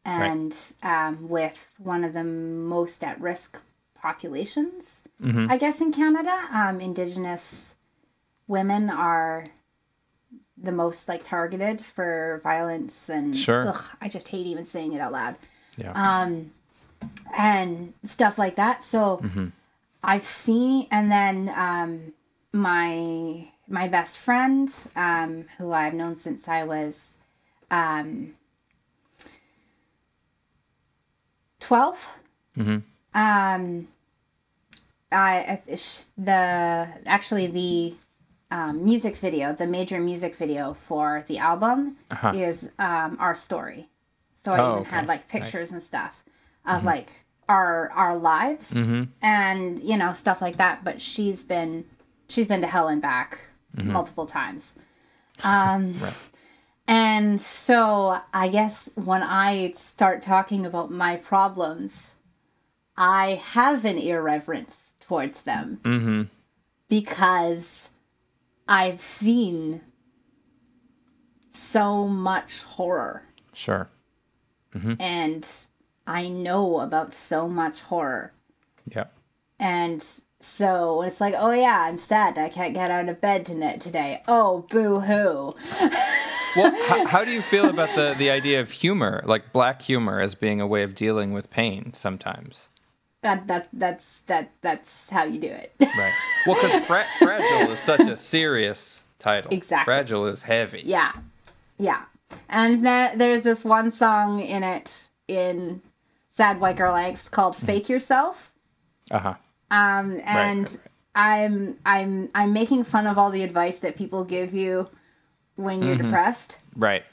Speaker 2: and um, with one of the most at risk populations,
Speaker 1: Mhm.
Speaker 2: I guess in Canada, um, Indigenous women are the most like targeted for violence and
Speaker 1: Sure.
Speaker 2: ugh, I just hate even saying it out loud
Speaker 1: Yeah.
Speaker 2: um, and stuff like that. So
Speaker 1: Mhm.
Speaker 2: I've seen, and then um, my my best friend, um, who I've known since I was um, twelve.
Speaker 1: Mhm.
Speaker 2: Um, I I- sh- the actually the um, music video, the major music video for the album
Speaker 1: Uh-huh.
Speaker 2: is um, our story. So I
Speaker 1: Oh,
Speaker 2: even
Speaker 1: okay.
Speaker 2: had like pictures and stuff of like our our lives
Speaker 1: Mhm.
Speaker 2: and you know stuff like that. But she's been she's been to hell and back multiple times. Um,
Speaker 1: Right.
Speaker 2: And so I guess when I start talking about my problems, I have an irreverence towards them
Speaker 1: Mm-hmm.
Speaker 2: because I've seen so much horror
Speaker 1: Sure.
Speaker 2: and I know about so much horror.
Speaker 1: Yeah.
Speaker 2: And so it's like, oh yeah, I'm sad. I can't get out of bed tonight today. Oh, boo hoo.
Speaker 1: Well, how, how do you feel about the the idea of humor, like black humor, as being a way of dealing with pain sometimes?
Speaker 2: That that that's that that's how you do it.
Speaker 1: Right. Well, because fra- fragile is such a serious title.
Speaker 2: Exactly.
Speaker 1: Fragile is heavy.
Speaker 2: yeah, yeah. And that there's this one song in it in Sad White Girl Angst called "Fake Yourself."
Speaker 1: Uh huh.
Speaker 2: Um, and
Speaker 1: right, right.
Speaker 2: I'm I'm I'm making fun of all the advice that people give you when you're depressed.
Speaker 1: Right.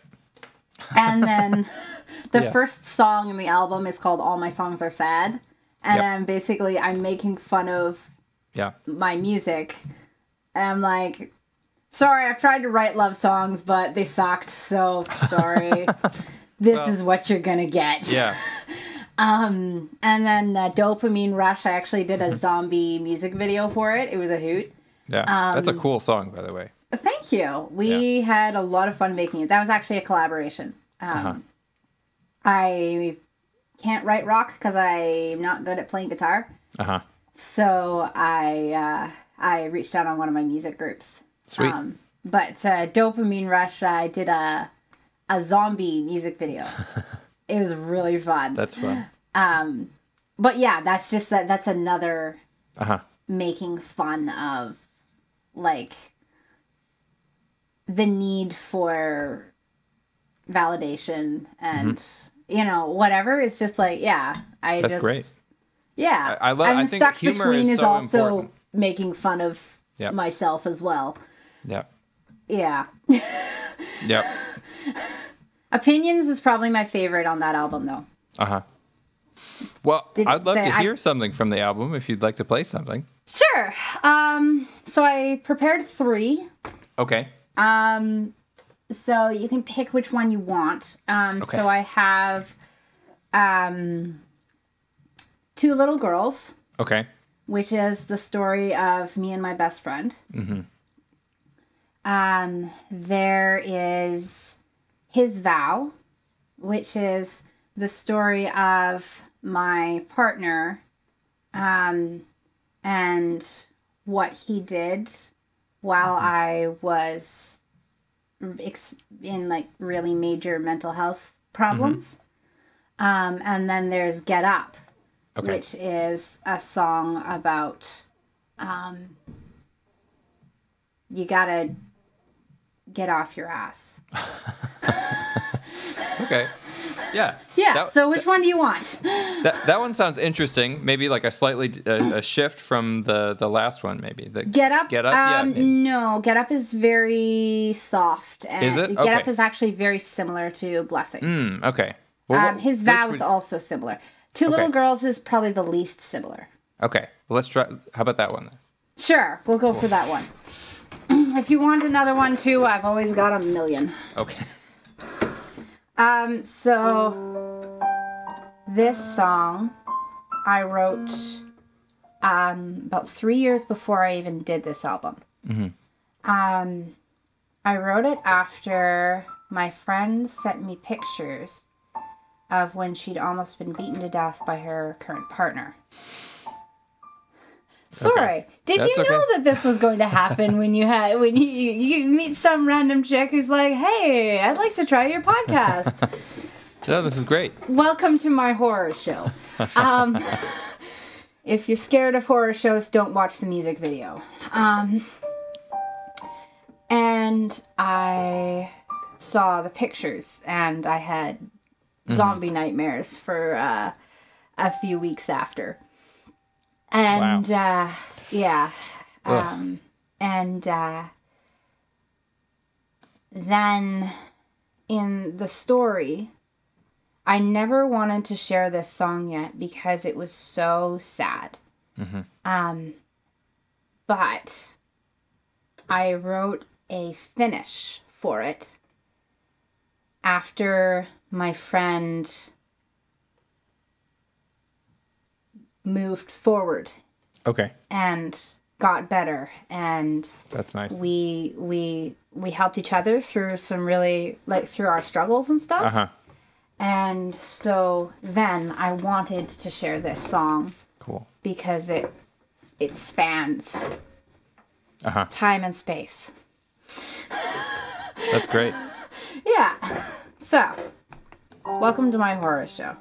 Speaker 2: And then the
Speaker 1: Yeah.
Speaker 2: first song in the album is called "All My Songs Are Sad," and
Speaker 1: Yep.
Speaker 2: then basically I'm making fun of
Speaker 1: Yeah.
Speaker 2: my music. And I'm like, sorry, I've tried to write love songs, but they sucked. So sorry. this
Speaker 1: Well-
Speaker 2: is what you're gonna get.
Speaker 1: Yeah.
Speaker 2: Um, and then uh, Dopamine Rush, I actually did
Speaker 1: Mm-hmm.
Speaker 2: a zombie music video for it. It was a hoot.
Speaker 1: Yeah. That's a
Speaker 2: Um,
Speaker 1: cool song, by the way.
Speaker 2: Thank you. We had a lot of fun making it. That was actually a collaboration. Um,
Speaker 1: Uh-huh.
Speaker 2: I can't write rock because I'm not good at playing guitar.
Speaker 1: Uh huh.
Speaker 2: So I uh, I reached out on one of my music groups.
Speaker 1: Sweet.
Speaker 2: Um, but uh, Dopamine Rush, I did a a zombie music video. it was really fun.
Speaker 1: That's fun.
Speaker 2: Um, but yeah, that's just that. That's another
Speaker 1: Uh huh.
Speaker 2: making fun of like the need for validation and you know whatever. It's just like yeah, I
Speaker 1: Mm-hmm. That's
Speaker 2: just
Speaker 1: great.
Speaker 2: yeah.
Speaker 1: I- I love- I
Speaker 2: I'm
Speaker 1: think
Speaker 2: stuck
Speaker 1: humor
Speaker 2: between
Speaker 1: is so
Speaker 2: also
Speaker 1: important.
Speaker 2: making fun of
Speaker 1: Yep.
Speaker 2: myself as well.
Speaker 1: Yeah.
Speaker 2: Yeah.
Speaker 1: Yep.
Speaker 2: Opinions is probably my favorite on that album though.
Speaker 1: Uh huh. Well,
Speaker 2: Did-
Speaker 1: I'd love to
Speaker 2: I-
Speaker 1: hear something from the album if you'd like to play something.
Speaker 2: Sure. Um so I prepared 3.
Speaker 1: Okay.
Speaker 2: Um so you can pick which one you want. Um
Speaker 1: Okay.
Speaker 2: so I have um Two Little Girls,
Speaker 1: Okay.
Speaker 2: which is the story of me and my best friend.
Speaker 1: Mm-hmm.
Speaker 2: Um, there is His Vow, which is the story of my partner um, and what he did while I was ex- in like really major mental health problems. Um, and then there's Get Up,
Speaker 1: Okay.
Speaker 2: which is a song about um, you gotta get off your ass.
Speaker 1: Okay. Yeah.
Speaker 2: Yeah.
Speaker 1: That-
Speaker 2: so which one do you want?
Speaker 1: That that one sounds interesting. Maybe like a slightly a, a shift from the the last one. Maybe the
Speaker 2: Get up.
Speaker 1: Get Up? Yeah,
Speaker 2: Um,
Speaker 1: maybe.
Speaker 2: no, Get Up is very soft. And
Speaker 1: Is it?
Speaker 2: Get Up is actually very similar to Blessing.
Speaker 1: Mm, okay. Well,
Speaker 2: um, his vow
Speaker 1: would-
Speaker 2: is also similar. Two
Speaker 1: Okay.
Speaker 2: Little Girls is probably the least similar.
Speaker 1: Okay. Well, let's try. How about that one? Then?
Speaker 2: Sure, we'll go for that one. if you want another one too, I've always got a million.
Speaker 1: Okay.
Speaker 2: Um, so this song I wrote um about three years before I even did this album.
Speaker 1: Mhm.
Speaker 2: Um, I wrote it after my friend sent me pictures of when she'd almost been beaten to death by her current partner. Sorry. Did
Speaker 1: That's
Speaker 2: you know
Speaker 1: okay.
Speaker 2: that this was going to happen when you had when you you meet some random chick who's like, "Hey, I'd like to try your podcast."
Speaker 1: No, this is great.
Speaker 2: Welcome to my horror show. Um, if you're scared of horror shows, don't watch the music video. Um, and I saw the pictures, and I had zombie nightmares for uh, a few weeks after. And uh, yeah, um, and uh, then in the story, I never wanted to share this song yet because it was so sad.
Speaker 1: Mhm.
Speaker 2: Um, but I wrote a finish for it after my friend moved forward
Speaker 1: Okay.
Speaker 2: and got better and
Speaker 1: That's nice.
Speaker 2: we we we helped each other through some really like through our struggles and stuff
Speaker 1: Uh huh.
Speaker 2: and so then I wanted to share this song
Speaker 1: Cool.
Speaker 2: because it it spans
Speaker 1: Uh huh.
Speaker 2: time and space.
Speaker 1: That's great.
Speaker 2: Yeah. So, welcome to my horror show.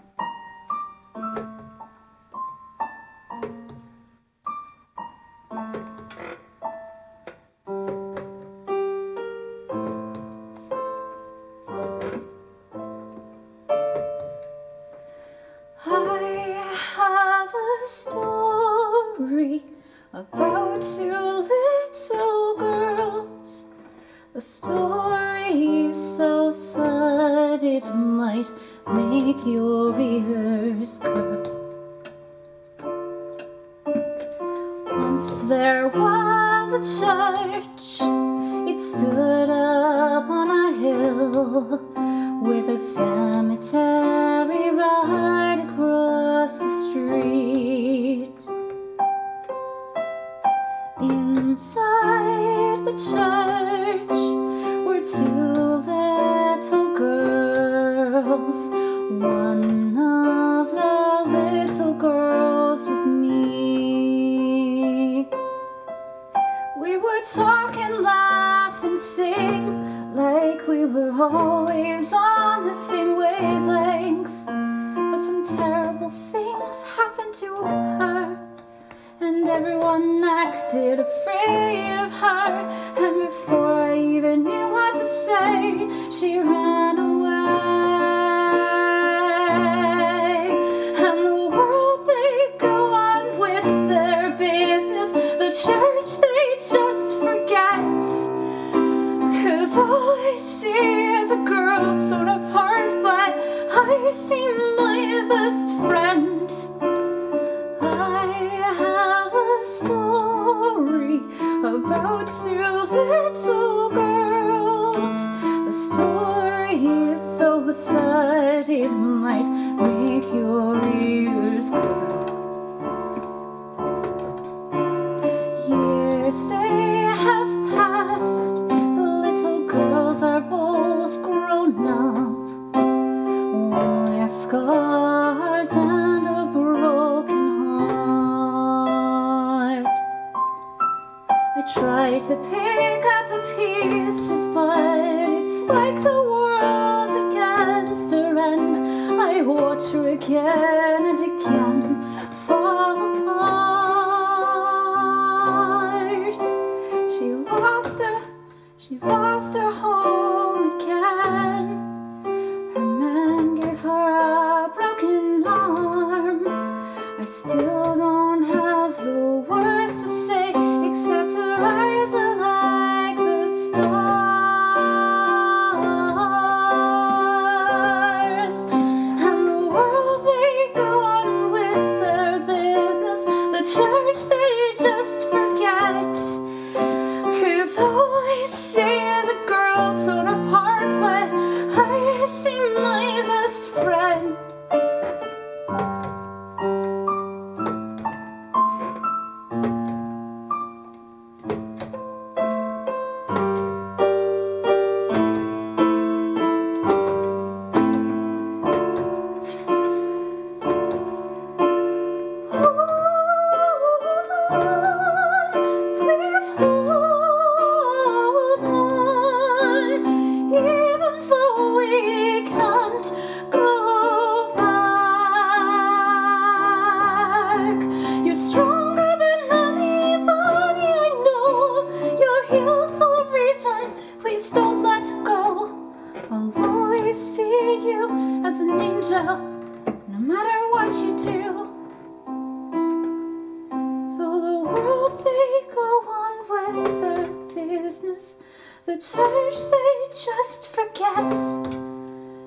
Speaker 2: the church they just forget.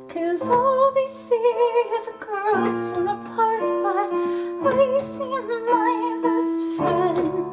Speaker 2: Cause all they see is a girl torn apart by wasting my best friend.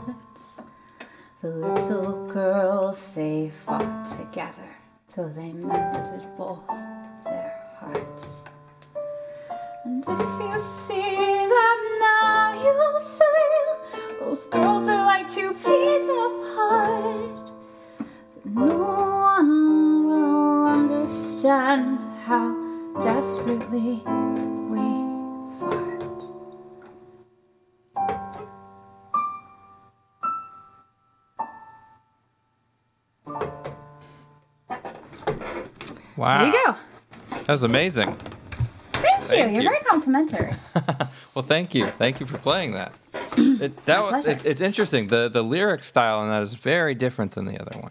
Speaker 2: The little girls, they fought together till they mended both their hearts. And if you see them now, you'll say, those girls are like two peas in a pod. But no one will understand how desperately
Speaker 1: Wow.
Speaker 2: There you go.
Speaker 1: That was amazing.
Speaker 2: Thank you.
Speaker 1: Thank
Speaker 2: You're
Speaker 1: you.
Speaker 2: very complimentary.
Speaker 1: well, thank you. Thank you for playing that. It, that was, it's, it's interesting. The the lyric style in that is very different than the other one.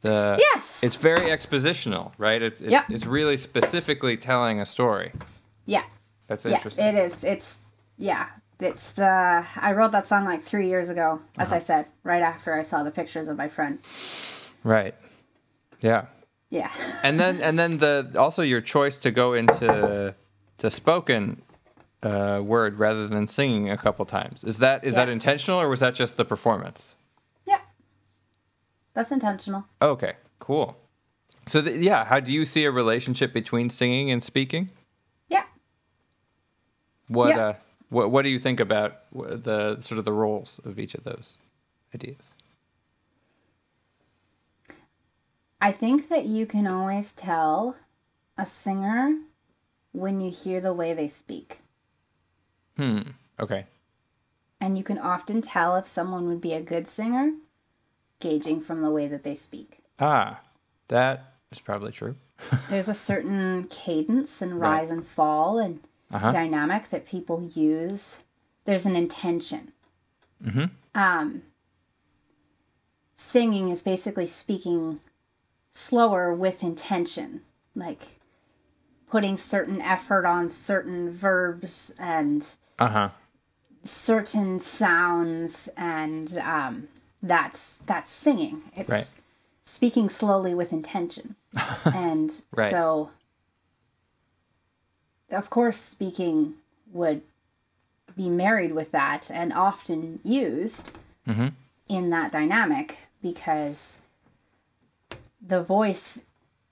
Speaker 1: The
Speaker 2: Yes.
Speaker 1: It's very expositional, right? It's it's,
Speaker 2: Yep.
Speaker 1: it's really specifically telling a story.
Speaker 2: Yeah.
Speaker 1: That's
Speaker 2: Yeah.
Speaker 1: interesting.
Speaker 2: It is. It's yeah. It's the I wrote that song like three years ago, as
Speaker 1: Uh-huh.
Speaker 2: I said, right after I saw the pictures of my friend.
Speaker 1: Right. Yeah.
Speaker 2: Yeah.
Speaker 1: And then and then the also your choice to go into to spoken uh, word rather than singing a couple times. Is that is that intentional or was that just the performance?
Speaker 2: yeah. That's intentional.
Speaker 1: Okay, cool. So th- yeah, how do you see a relationship between singing and speaking?
Speaker 2: Yeah.
Speaker 1: What
Speaker 2: Yeah.
Speaker 1: uh, what what do you think about the sort of the roles of each of those ideas?
Speaker 2: I think that you can always tell a singer when you hear the way they speak.
Speaker 1: Hmm. Okay.
Speaker 2: And you can often tell if someone would be a good singer gauging from the way that they speak.
Speaker 1: Ah, that is probably true.
Speaker 2: There's a certain cadence and
Speaker 1: Right.
Speaker 2: rise and fall and
Speaker 1: Uh huh.
Speaker 2: dynamic that people use. There's an intention.
Speaker 1: Mhm.
Speaker 2: Um, singing is basically speaking slower with intention, like putting certain effort on certain verbs and
Speaker 1: Uh huh.
Speaker 2: certain sounds, and um, that's that's singing. It's
Speaker 1: Right.
Speaker 2: speaking slowly with intention, and
Speaker 1: Right.
Speaker 2: so of course speaking would be married with that and often used
Speaker 1: Mhm.
Speaker 2: in that dynamic because the voice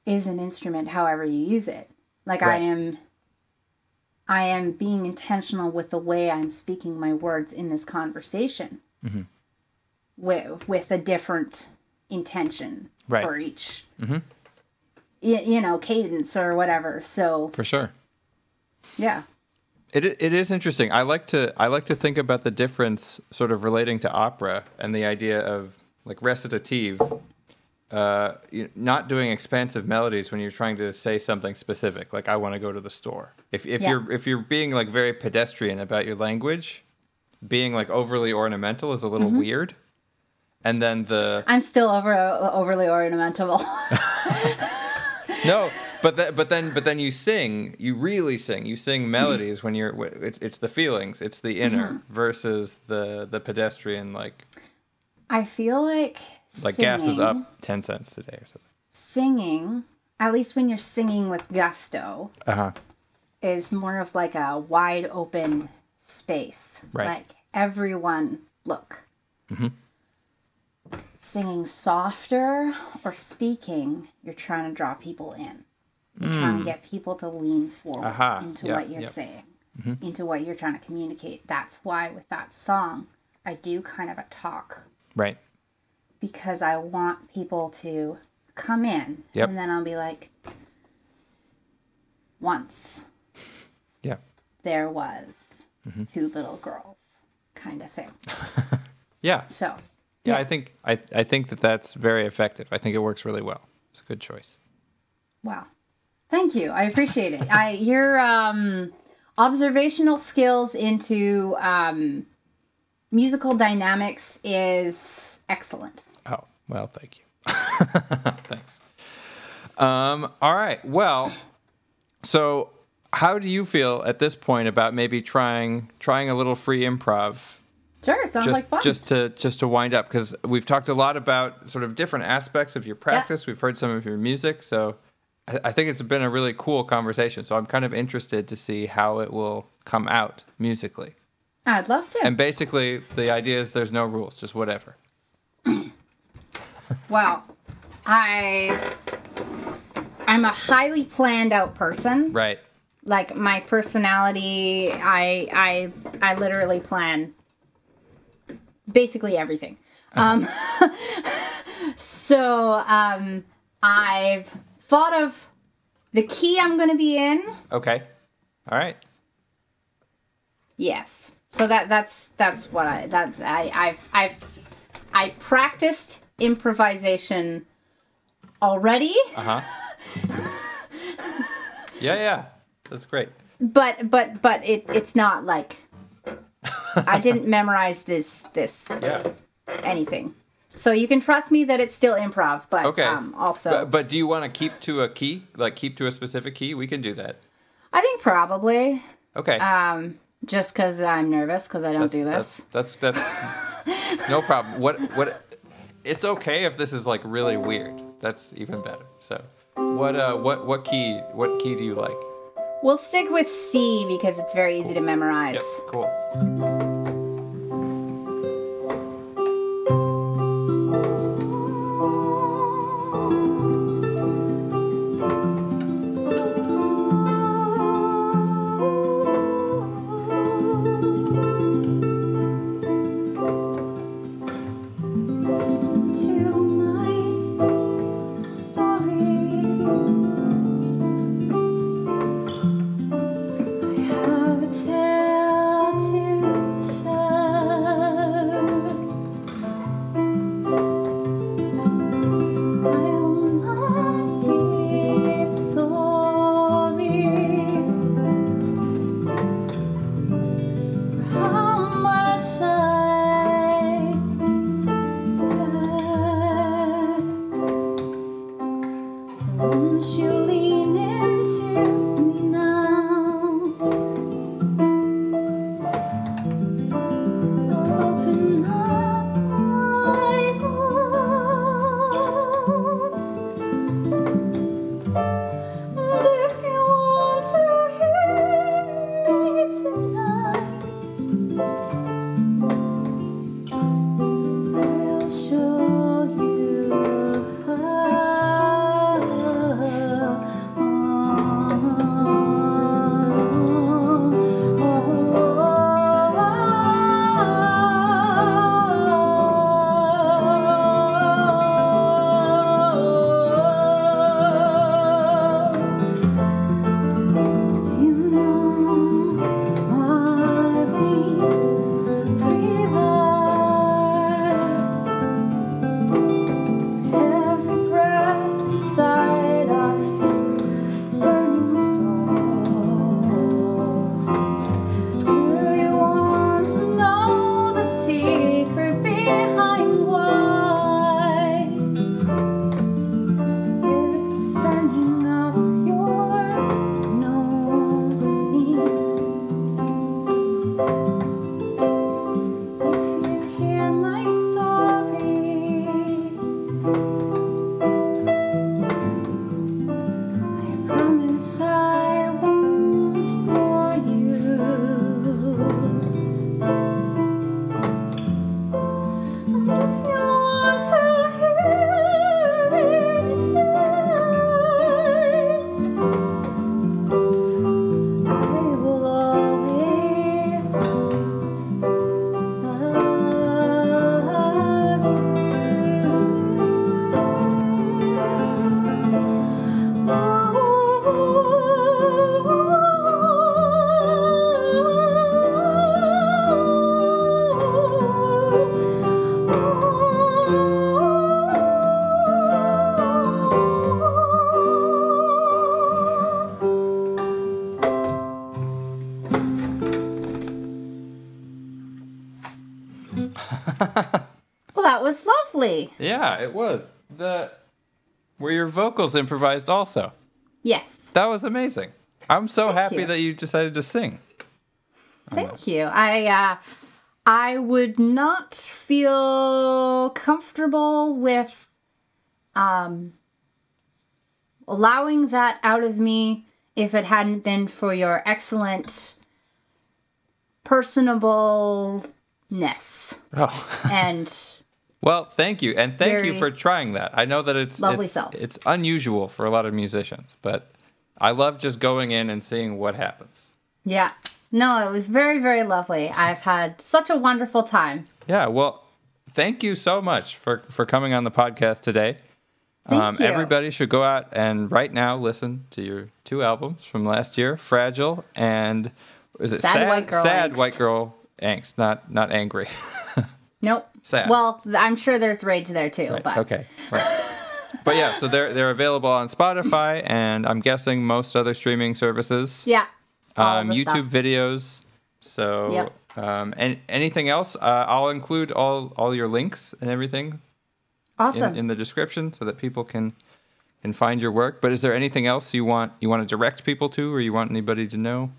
Speaker 2: is an instrument however you use it like i am i am being intentional with the way i'm speaking my words in this conversation
Speaker 1: Mhm.
Speaker 2: with with a different intention
Speaker 1: Right.
Speaker 2: for each
Speaker 1: Mhm.
Speaker 2: y- you know cadence or whatever so
Speaker 1: For sure.
Speaker 2: yeah
Speaker 1: It it is interesting. I like to I like to think about the difference, sort of relating to opera and the idea of like recitative, uh, not doing expansive melodies when you're trying to say something specific, like I want to go to the store. If if
Speaker 2: Yeah.
Speaker 1: you're if you're being like very pedestrian about your language, being like overly ornamental is a little weird. And then the
Speaker 2: i'm still over overly ornamental
Speaker 1: no, but but then but then you sing, you really sing. You sing melodies when you're it's it's the feelings, it's the inner
Speaker 2: Mm-hmm.
Speaker 1: versus the the pedestrian like
Speaker 2: i feel like
Speaker 1: like gas is up 10 cents today or something.
Speaker 2: singing, at least when you're singing with gusto,
Speaker 1: Uh-huh.
Speaker 2: is more of like a wide open space.
Speaker 1: Right.
Speaker 2: Like everyone look.
Speaker 1: Mhm.
Speaker 2: Singing softer or speaking, you're trying to draw people in. You're trying to get people to lean forward
Speaker 1: Mm. Aha,
Speaker 2: into what you're
Speaker 1: yep.
Speaker 2: saying, into what you're trying to communicate. That's why with that song, I do kind of a talk
Speaker 1: Right.
Speaker 2: Because I want people to come in
Speaker 1: Yep.
Speaker 2: and then I'll be like, once
Speaker 1: Yeah.
Speaker 2: there was
Speaker 1: Mm-hmm.
Speaker 2: two little girls, kind of thing.
Speaker 1: Yeah.
Speaker 2: So,
Speaker 1: Yeah,
Speaker 2: Yeah.
Speaker 1: I think I I think that that's very effective. I think it works really well. It's a good choice.
Speaker 2: wow. Thank you. I appreciate it. I your um, observational skills into um, musical dynamics is excellent.
Speaker 1: Well, thank you. Thanks. Um, all right. Well, so how do you feel at this point about maybe trying trying a little free improv
Speaker 2: Sure, sounds
Speaker 1: just
Speaker 2: like fun.
Speaker 1: just to just to wind up because we've talked a lot about sort of different aspects of your practice. We've heard some of your music, so I, I think it's been a really cool conversation. So I'm kind of interested to see how it will come out musically.
Speaker 2: I'd love to.
Speaker 1: And basically, the idea is there's no rules, just whatever.
Speaker 2: Wow. I I'm a highly planned out person.
Speaker 1: Right.
Speaker 2: Like my personality, I I I literally plan basically everything. Um so um I've thought of the key I'm going to be in.
Speaker 1: Okay. All right.
Speaker 2: Yes. So that that's that's what I that I I've I've I practiced improvisation already.
Speaker 1: Uh huh.
Speaker 2: Yeah, yeah. That's great.
Speaker 1: but but but it it's not like I didn't memorize this this
Speaker 2: Yeah.
Speaker 1: anything. So you can trust me that it's still improv, but
Speaker 2: Okay.
Speaker 1: um, also
Speaker 2: But, but do you want to keep to a key? Like keep to a specific key? We can do that.
Speaker 1: I think probably
Speaker 2: Okay.
Speaker 1: um, just because I'm nervous because I don't do this.
Speaker 2: That's that's, that's no problem. What what? It's okay if this is like really weird. That's even better. So, what uh what what key what key do you like?
Speaker 1: We'll stick with C because it's very easy to memorize.
Speaker 2: Yep. Cool.
Speaker 1: Well, that was lovely.
Speaker 2: Yeah, it was. The were your vocals improvised also?
Speaker 1: Yes.
Speaker 2: That was amazing. I'm so
Speaker 1: Thank
Speaker 2: happy
Speaker 1: you.
Speaker 2: that you decided to sing.
Speaker 1: Thank you. I uh I would not feel comfortable with um allowing that out of me if it hadn't been for your excellent personableness
Speaker 2: Oh.
Speaker 1: and
Speaker 2: Well, thank you, and thank you for trying that. I know that it's
Speaker 1: lovely
Speaker 2: it's,
Speaker 1: self.
Speaker 2: it's unusual for a lot of musicians, but I love just going in and seeing what happens.
Speaker 1: yeah. No, it was very very lovely. I've had such a wonderful time.
Speaker 2: Yeah, well, thank you so much for for coming on the podcast today.
Speaker 1: Thank
Speaker 2: um,
Speaker 1: you.
Speaker 2: Everybody should go out and right now listen to your two albums from last year, "Fragile" and is it
Speaker 1: Sad White Girl
Speaker 2: Sad. White Girl Angst, not not angry.
Speaker 1: Nope.
Speaker 2: Sad.
Speaker 1: Well, I'm sure there's rage there too,
Speaker 2: Right,
Speaker 1: but
Speaker 2: okay, right.
Speaker 1: but yeah, so they're they're available on Spotify and I'm guessing most other streaming services.
Speaker 2: Yeah.
Speaker 1: Um, YouTube
Speaker 2: stuff.
Speaker 1: videos. So
Speaker 2: Yep.
Speaker 1: um, and anything else? Uh, I'll include all all your links and everything in,
Speaker 2: Awesome.
Speaker 1: in the description so that people can can find your work. But is there anything else you want you want to direct people to, or you want anybody to know?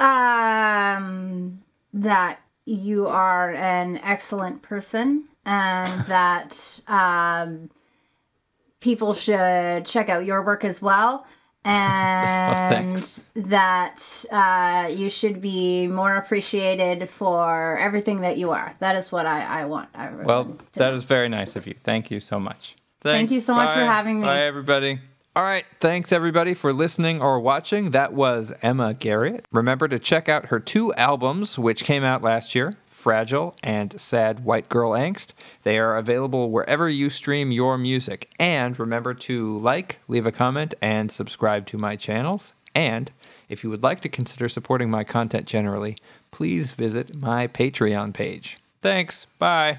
Speaker 2: Um, that you are an excellent person and that um, people should check out your work as well. And
Speaker 1: thanks.
Speaker 2: that uh, you should be more appreciated for everything that you are. That is what I, I want. everyone
Speaker 1: Well,
Speaker 2: to
Speaker 1: that
Speaker 2: know.
Speaker 1: is very nice of you. Thank you so much.
Speaker 2: Thank you so much for having me.
Speaker 1: Bye, everybody. All right. Thanks, everybody, for listening or watching. That was Emma Garrett. Remember to check out her two albums, which came out last year Fragile and Sad White Girl Angst. They are available wherever you stream your music. And remember to like, leave a comment, and subscribe to my channels. And if you would like to consider supporting my content generally, please visit my Patreon page. Thanks. Bye.